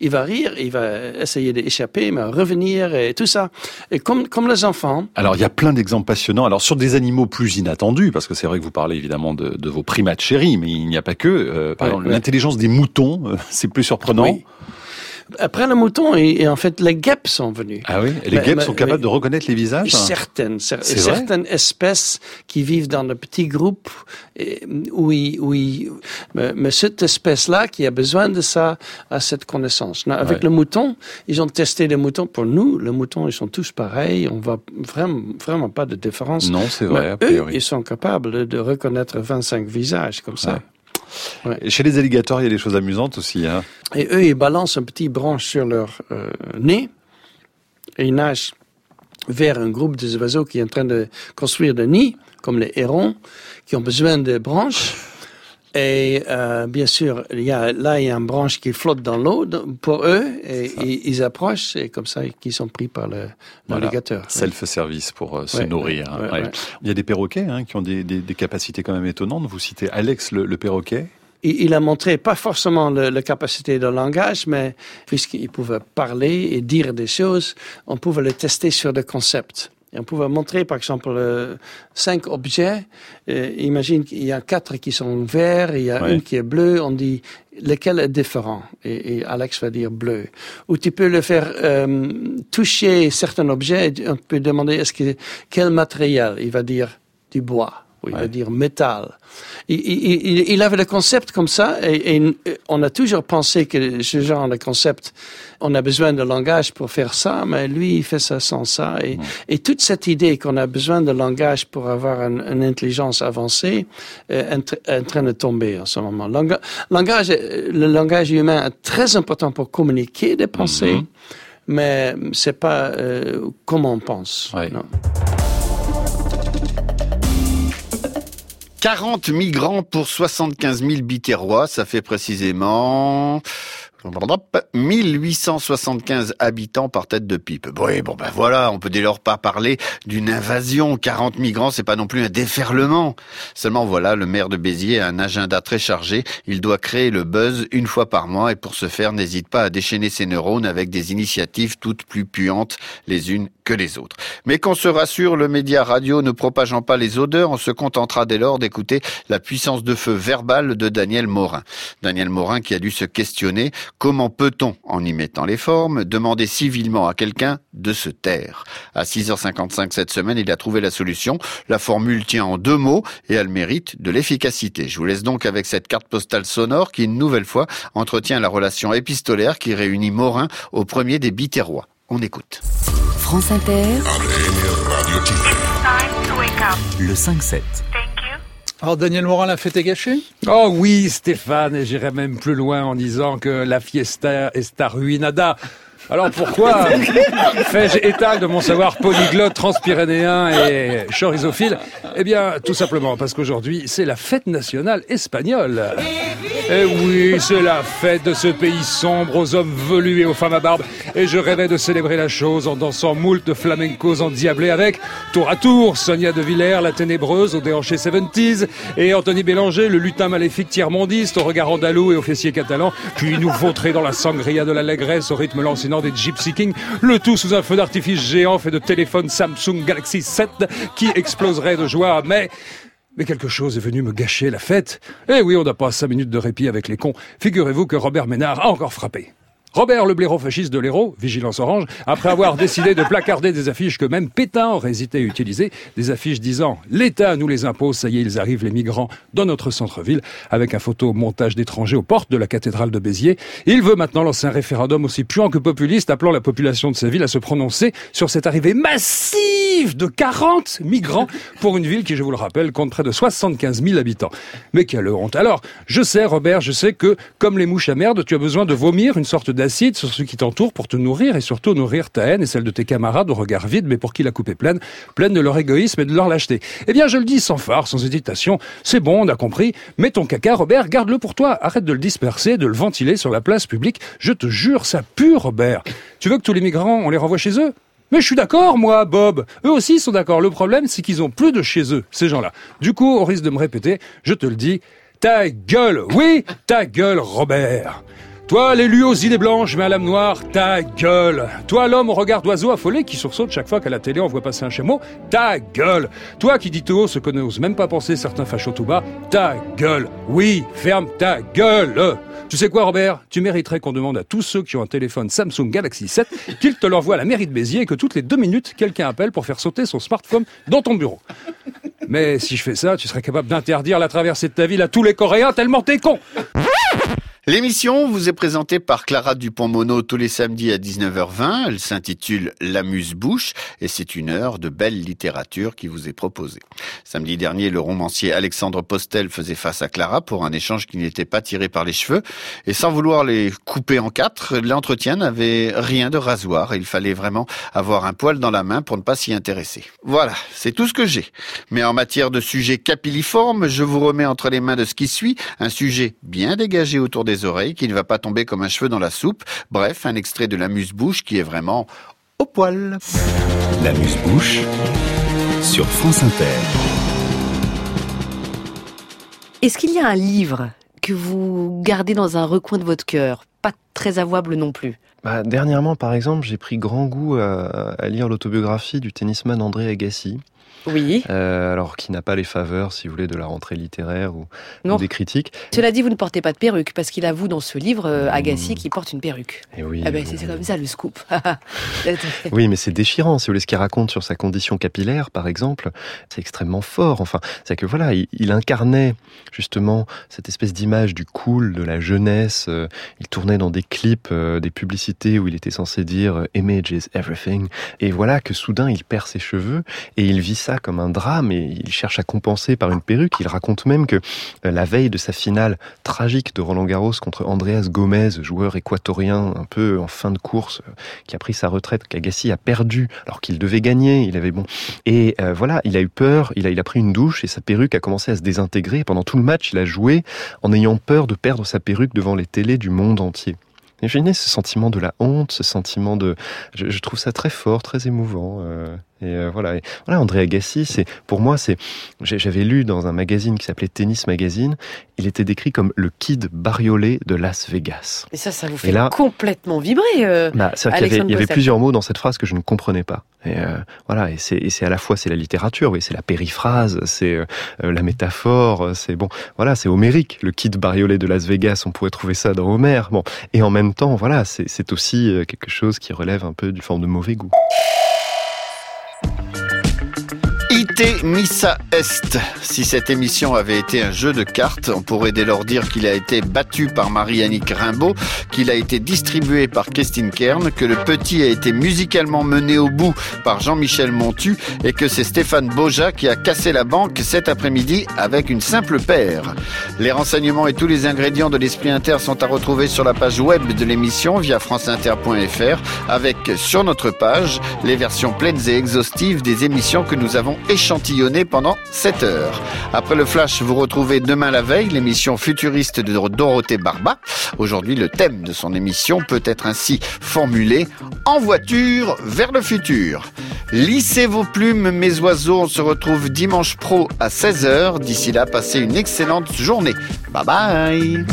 Il va rire, il va essayer d'échapper, mais revenir et tout ça. Et comme, comme les enfants. Alors, il y a plein d'exemples passionnants. Alors, sur des animaux plus inattendus, parce que c'est vrai que vous parlez évidemment de, de vos primates chéris, mais il n'y a pas que. Euh, par Ouais, exemple, ouais. l'intelligence des moutons, euh, c'est plus surprenant. Oui. Après le mouton, et, et en fait, les guêpes sont venus. Ah oui Et les guêpes sont capables de reconnaître les visages Certaines, cer- C'est vrai certaines espèces qui vivent dans de petits groupes et, où ils- mais, mais cette espèce-là qui a besoin de ça a cette connaissance. Non, Avec Ouais. le mouton, ils ont testé les moutons. Pour nous, les moutons, ils sont tous pareils. On voit vraiment, vraiment pas de différence. Non, c'est vrai, Mais a eux, priori. ils sont capables de reconnaître 25 visages comme ça. Chez les alligators, il y a des choses amusantes aussi. Hein. Et eux, ils balancent un petit branche sur leur euh, nez et ils nagent vers un groupe des oiseaux qui est en train de construire des nids, comme les hérons, qui ont besoin de branches. Et euh, bien sûr, il y a, là, il y a une branche qui flotte dans l'eau pour eux, et ils, ils approchent, et comme ça, ils sont pris par le- Voilà. l'alligator. Self-service pour euh, se Ouais, nourrir. ouais, hein. ouais. Il y a des perroquets hein, qui ont des, des- des capacités quand même étonnantes. Vous citez Alex le, le perroquet. il, il a montré pas forcément la capacité de langage, mais puisqu'il pouvait parler et dire des choses, on pouvait le tester sur des concepts. Et on pouvait montrer, par exemple, euh, cinq objets. Euh, imagine qu'il y a quatre qui sont verts, il y a Ouais. une qui est bleue. On dit lequel est différent? Et, et Alex va dire bleu. Ou tu peux le faire euh, toucher certains objets. et On peut demander est-ce que quel matériel? Il va dire du bois. Il va dire métal. Il, il- il- il avait le concept comme ça et, et on a toujours pensé que ce genre de concept, on a besoin de langage pour faire ça, mais lui, il fait ça sans ça. Et, et toute cette idée qu'on a besoin de langage pour avoir une, une intelligence avancée euh, est en train de tomber en ce moment. Langa- langage, le langage humain est très important pour communiquer des pensées, Mhm. mais c'est pas euh, comme on pense. non. 40 migrants pour 75 000 Biterrois, ça fait précisément 1875 habitants par tête de pipe. Oui, bon ben voilà, on peut dès lors pas parler d'une invasion. 40 migrants, c'est pas non plus un déferlement. Seulement voilà, le maire de Béziers a un agenda très chargé. Il doit créer le buzz une fois par mois et pour ce faire, n'hésite pas à déchaîner ses neurones avec des initiatives toutes plus puantes les unes que les autres. Mais qu'on se rassure, le média radio ne propageant pas les odeurs, on se contentera dès lors d'écouter la puissance de feu verbale de Daniel Morin. Daniel Morin qui a dû se questionner comment peut-on, en y mettant les formes, demander civilement à quelqu'un de se taire? À 6h55 cette semaine, il a trouvé la solution. La formule tient en deux mots et elle mérite de l'efficacité. Je vous laisse donc avec cette carte postale sonore qui, une nouvelle fois, entretient la relation épistolaire qui réunit Morin au premier des Biterrois. On écoute. France Inter, Le 5-7. Alors Daniel Morin, la fête est gâchée Oh oui Stéphane, et j'irai même plus loin en disant que la fiesta est ruinada. Alors pourquoi fais-je état de mon savoir polyglotte transpyrénéen et chorizophile? Eh bien, tout simplement parce qu'aujourd'hui, c'est la fête nationale espagnole. Eh oui, c'est la fête de ce pays sombre aux hommes velus et aux femmes à barbe. Et je rêvais de célébrer la chose en dansant moult de flamencos endiablés avec, tour à tour, Sonia de Villers, la ténébreuse au déhanché 70s, et Anthony Bélanger, le lutin maléfique tiers-mondiste au regard andalou et au fessier catalan, puis nous vautrer dans la sangria de l'allégresse au rythme lancinant des Gypsy Kings, le tout sous un feu d'artifice géant fait de téléphones Samsung Galaxy 7 qui exploserait de joie, mais... Mais quelque chose est venu me gâcher la fête. Eh oui, on n'a pas cinq minutes de répit avec les cons. Figurez-vous que Robert Ménard a encore frappé. Robert le blaireau fasciste de l'héros, Vigilance Orange, après avoir décidé de placarder des affiches que même Pétain aurait hésité à utiliser, des affiches disant « L'État nous les impose, ça y est, ils arrivent les migrants dans notre centre-ville », avec un photo montage d'étrangers aux portes de la cathédrale de Béziers. Il veut maintenant lancer un référendum aussi puant que populiste, appelant la population de sa ville à se prononcer sur cette arrivée massive de 40 migrants pour une ville qui, je vous le rappelle, compte près de 75 000 habitants. Mais quelle honte Alors, je sais, Robert, je sais que, comme les mouches à merde, tu as besoin de vomir une sorte sur ceux qui t'entourent pour te nourrir et surtout nourrir ta haine et celle de tes camarades au regard vide, mais pour qui la coupe est pleine, pleine de leur égoïsme et de leur lâcheté. Eh bien, je le dis sans phare, sans hésitation, c'est bon, on a compris, mais ton caca, Robert, garde-le pour toi, arrête de le disperser, de le ventiler sur la place publique, je te jure, ça pue, Robert. Tu veux que tous les migrants, on les renvoie chez eux? Mais je suis d'accord, moi, Bob. Eux aussi sont d'accord. Le problème, c'est qu'ils ont plus de chez eux, ces gens-là. Du coup, on risque de me répéter, je te le dis, ta gueule, oui, ta gueule, Robert. Toi, l'élu aux idées blanches mais à l'âme noire, ta gueule. Toi, l'homme au regard d'oiseau affolé qui sursaute chaque fois qu'à la télé on voit passer un chameau, ta gueule. Toi qui dis tout haut ce que n'osent même pas penser certains fachos tout bas, ta gueule. Oui, ferme ta gueule. Tu sais quoi, Robert? Tu mériterais qu'on demande à tous ceux qui ont un téléphone Samsung Galaxy 7 qu'ils te l'envoient à la mairie de Béziers et que toutes les deux minutes, quelqu'un appelle pour faire sauter son smartphone dans ton bureau. Mais si je fais ça, tu serais capable d'interdire la traversée de ta ville à tous les Coréens tellement t'es con L'émission vous est présentée par Clara Dupont-Mono tous les samedis à 19h20. Elle s'intitule L'amuse-bouche et c'est une heure de belle littérature qui vous est proposée. Samedi dernier, le romancier Alexandre Postel faisait face à Clara pour un échange qui n'était pas tiré par les cheveux et sans vouloir les couper en quatre, l'entretien n'avait rien de rasoir. Il fallait vraiment avoir un poil dans la main pour ne pas s'y intéresser. Voilà, c'est tout ce que j'ai. Mais en matière de sujet capilliforme, je vous remets entre les mains de ce qui suit un sujet bien dégagé autour des oreilles qui ne va pas tomber comme un cheveu dans la soupe. Bref, un extrait de l'amuse-bouche qui est vraiment au poil. L'amuse-bouche sur France Inter. Est-ce qu'il y a un livre que vous gardez dans un recoin de votre cœur Pas très avouable non plus? Bah, dernièrement, par exemple, j'ai pris grand goût à, à lire l'autobiographie du tennisman André Agassi. Oui. Euh, alors qui n'a pas les faveurs, si vous voulez, de la rentrée littéraire ou, ou Non. des critiques. Cela dit, vous ne portez pas de perruque, parce qu'il avoue dans ce livre, euh, Agassi, qui porte une perruque. Et oui. Ah ben, c'est comme ça le scoop. Oui, mais c'est déchirant, si vous voulez, ce qu'il raconte sur sa condition capillaire, par exemple, c'est extrêmement fort. Enfin, c'est que voilà, il, il incarnait justement cette espèce d'image du cool, de la jeunesse. Euh, il tournait dans des clips, des publicités où il était censé dire "Image is everything". Et voilà que soudain, il perd ses cheveux et il vit ça comme un drame et il cherche à compenser par une perruque. Il raconte même que euh, la veille de sa finale tragique de Roland Garros contre Andreas Gomez, joueur équatorien un peu en fin de course, euh, qui a pris sa retraite, qu'Agassi a perdu alors qu'il devait gagner. Il avait bon. Et euh, voilà, il a eu peur, il a, il a pris une douche et sa perruque a commencé à se désintégrer. Pendant tout le match, il a joué en ayant peur de perdre sa perruque devant les télés du monde entier. Imaginez ce sentiment de la honte, ce sentiment de... Je, je trouve ça très fort, très émouvant. euh, et euh, voilà, et voilà, André Agassi, c'est pour moi, c'est j'avais lu dans un magazine qui s'appelait Tennis Magazine, il était décrit comme le kid bariolé de Las Vegas. Et ça, ça vous fait là- complètement vibrer. euh, Bah, c'est vrai qu'il y avait, Alexandre il y avait Postel. plusieurs mots dans cette phrase que je ne comprenais pas. Et euh, voilà, et c'est à la fois c'est la littérature, oui, c'est la périphrase, c'est euh, euh, la métaphore, c'est bon, voilà, c'est homérique. Le kid bariolé de Las Vegas, on pourrait trouver ça dans Homère. Bon, et en même temps, voilà, c'est aussi quelque chose qui relève un peu du forme de mauvais goût. Ite missa est. Si cette émission avait été un jeu de cartes, on pourrait dès lors dire qu'il a été battu par Marie-Annick Rimbaud, qu'il a été distribué par Christine Kern, que le petit a été musicalement mené au bout par Jean-Michel Montu et que c'est Stéphane Boja qui a cassé la banque cet après-midi avec une simple paire. Les renseignements et tous les ingrédients de l'Esprit Inter sont à retrouver sur la page web de l'émission via franceinter.fr avec sur notre page les versions pleines et exhaustives des émissions que nous avons échantillonnées pendant 7 heures. Après le flash, vous retrouvez demain la veille l'émission futuriste de Dorothée Barba. Aujourd'hui, le thème de son émission peut être ainsi formulé en voiture vers le futur. Lissez vos plumes, mes oiseaux. On se retrouve dimanche pro à 16h. D'ici là, passez une excellente journée. Bye bye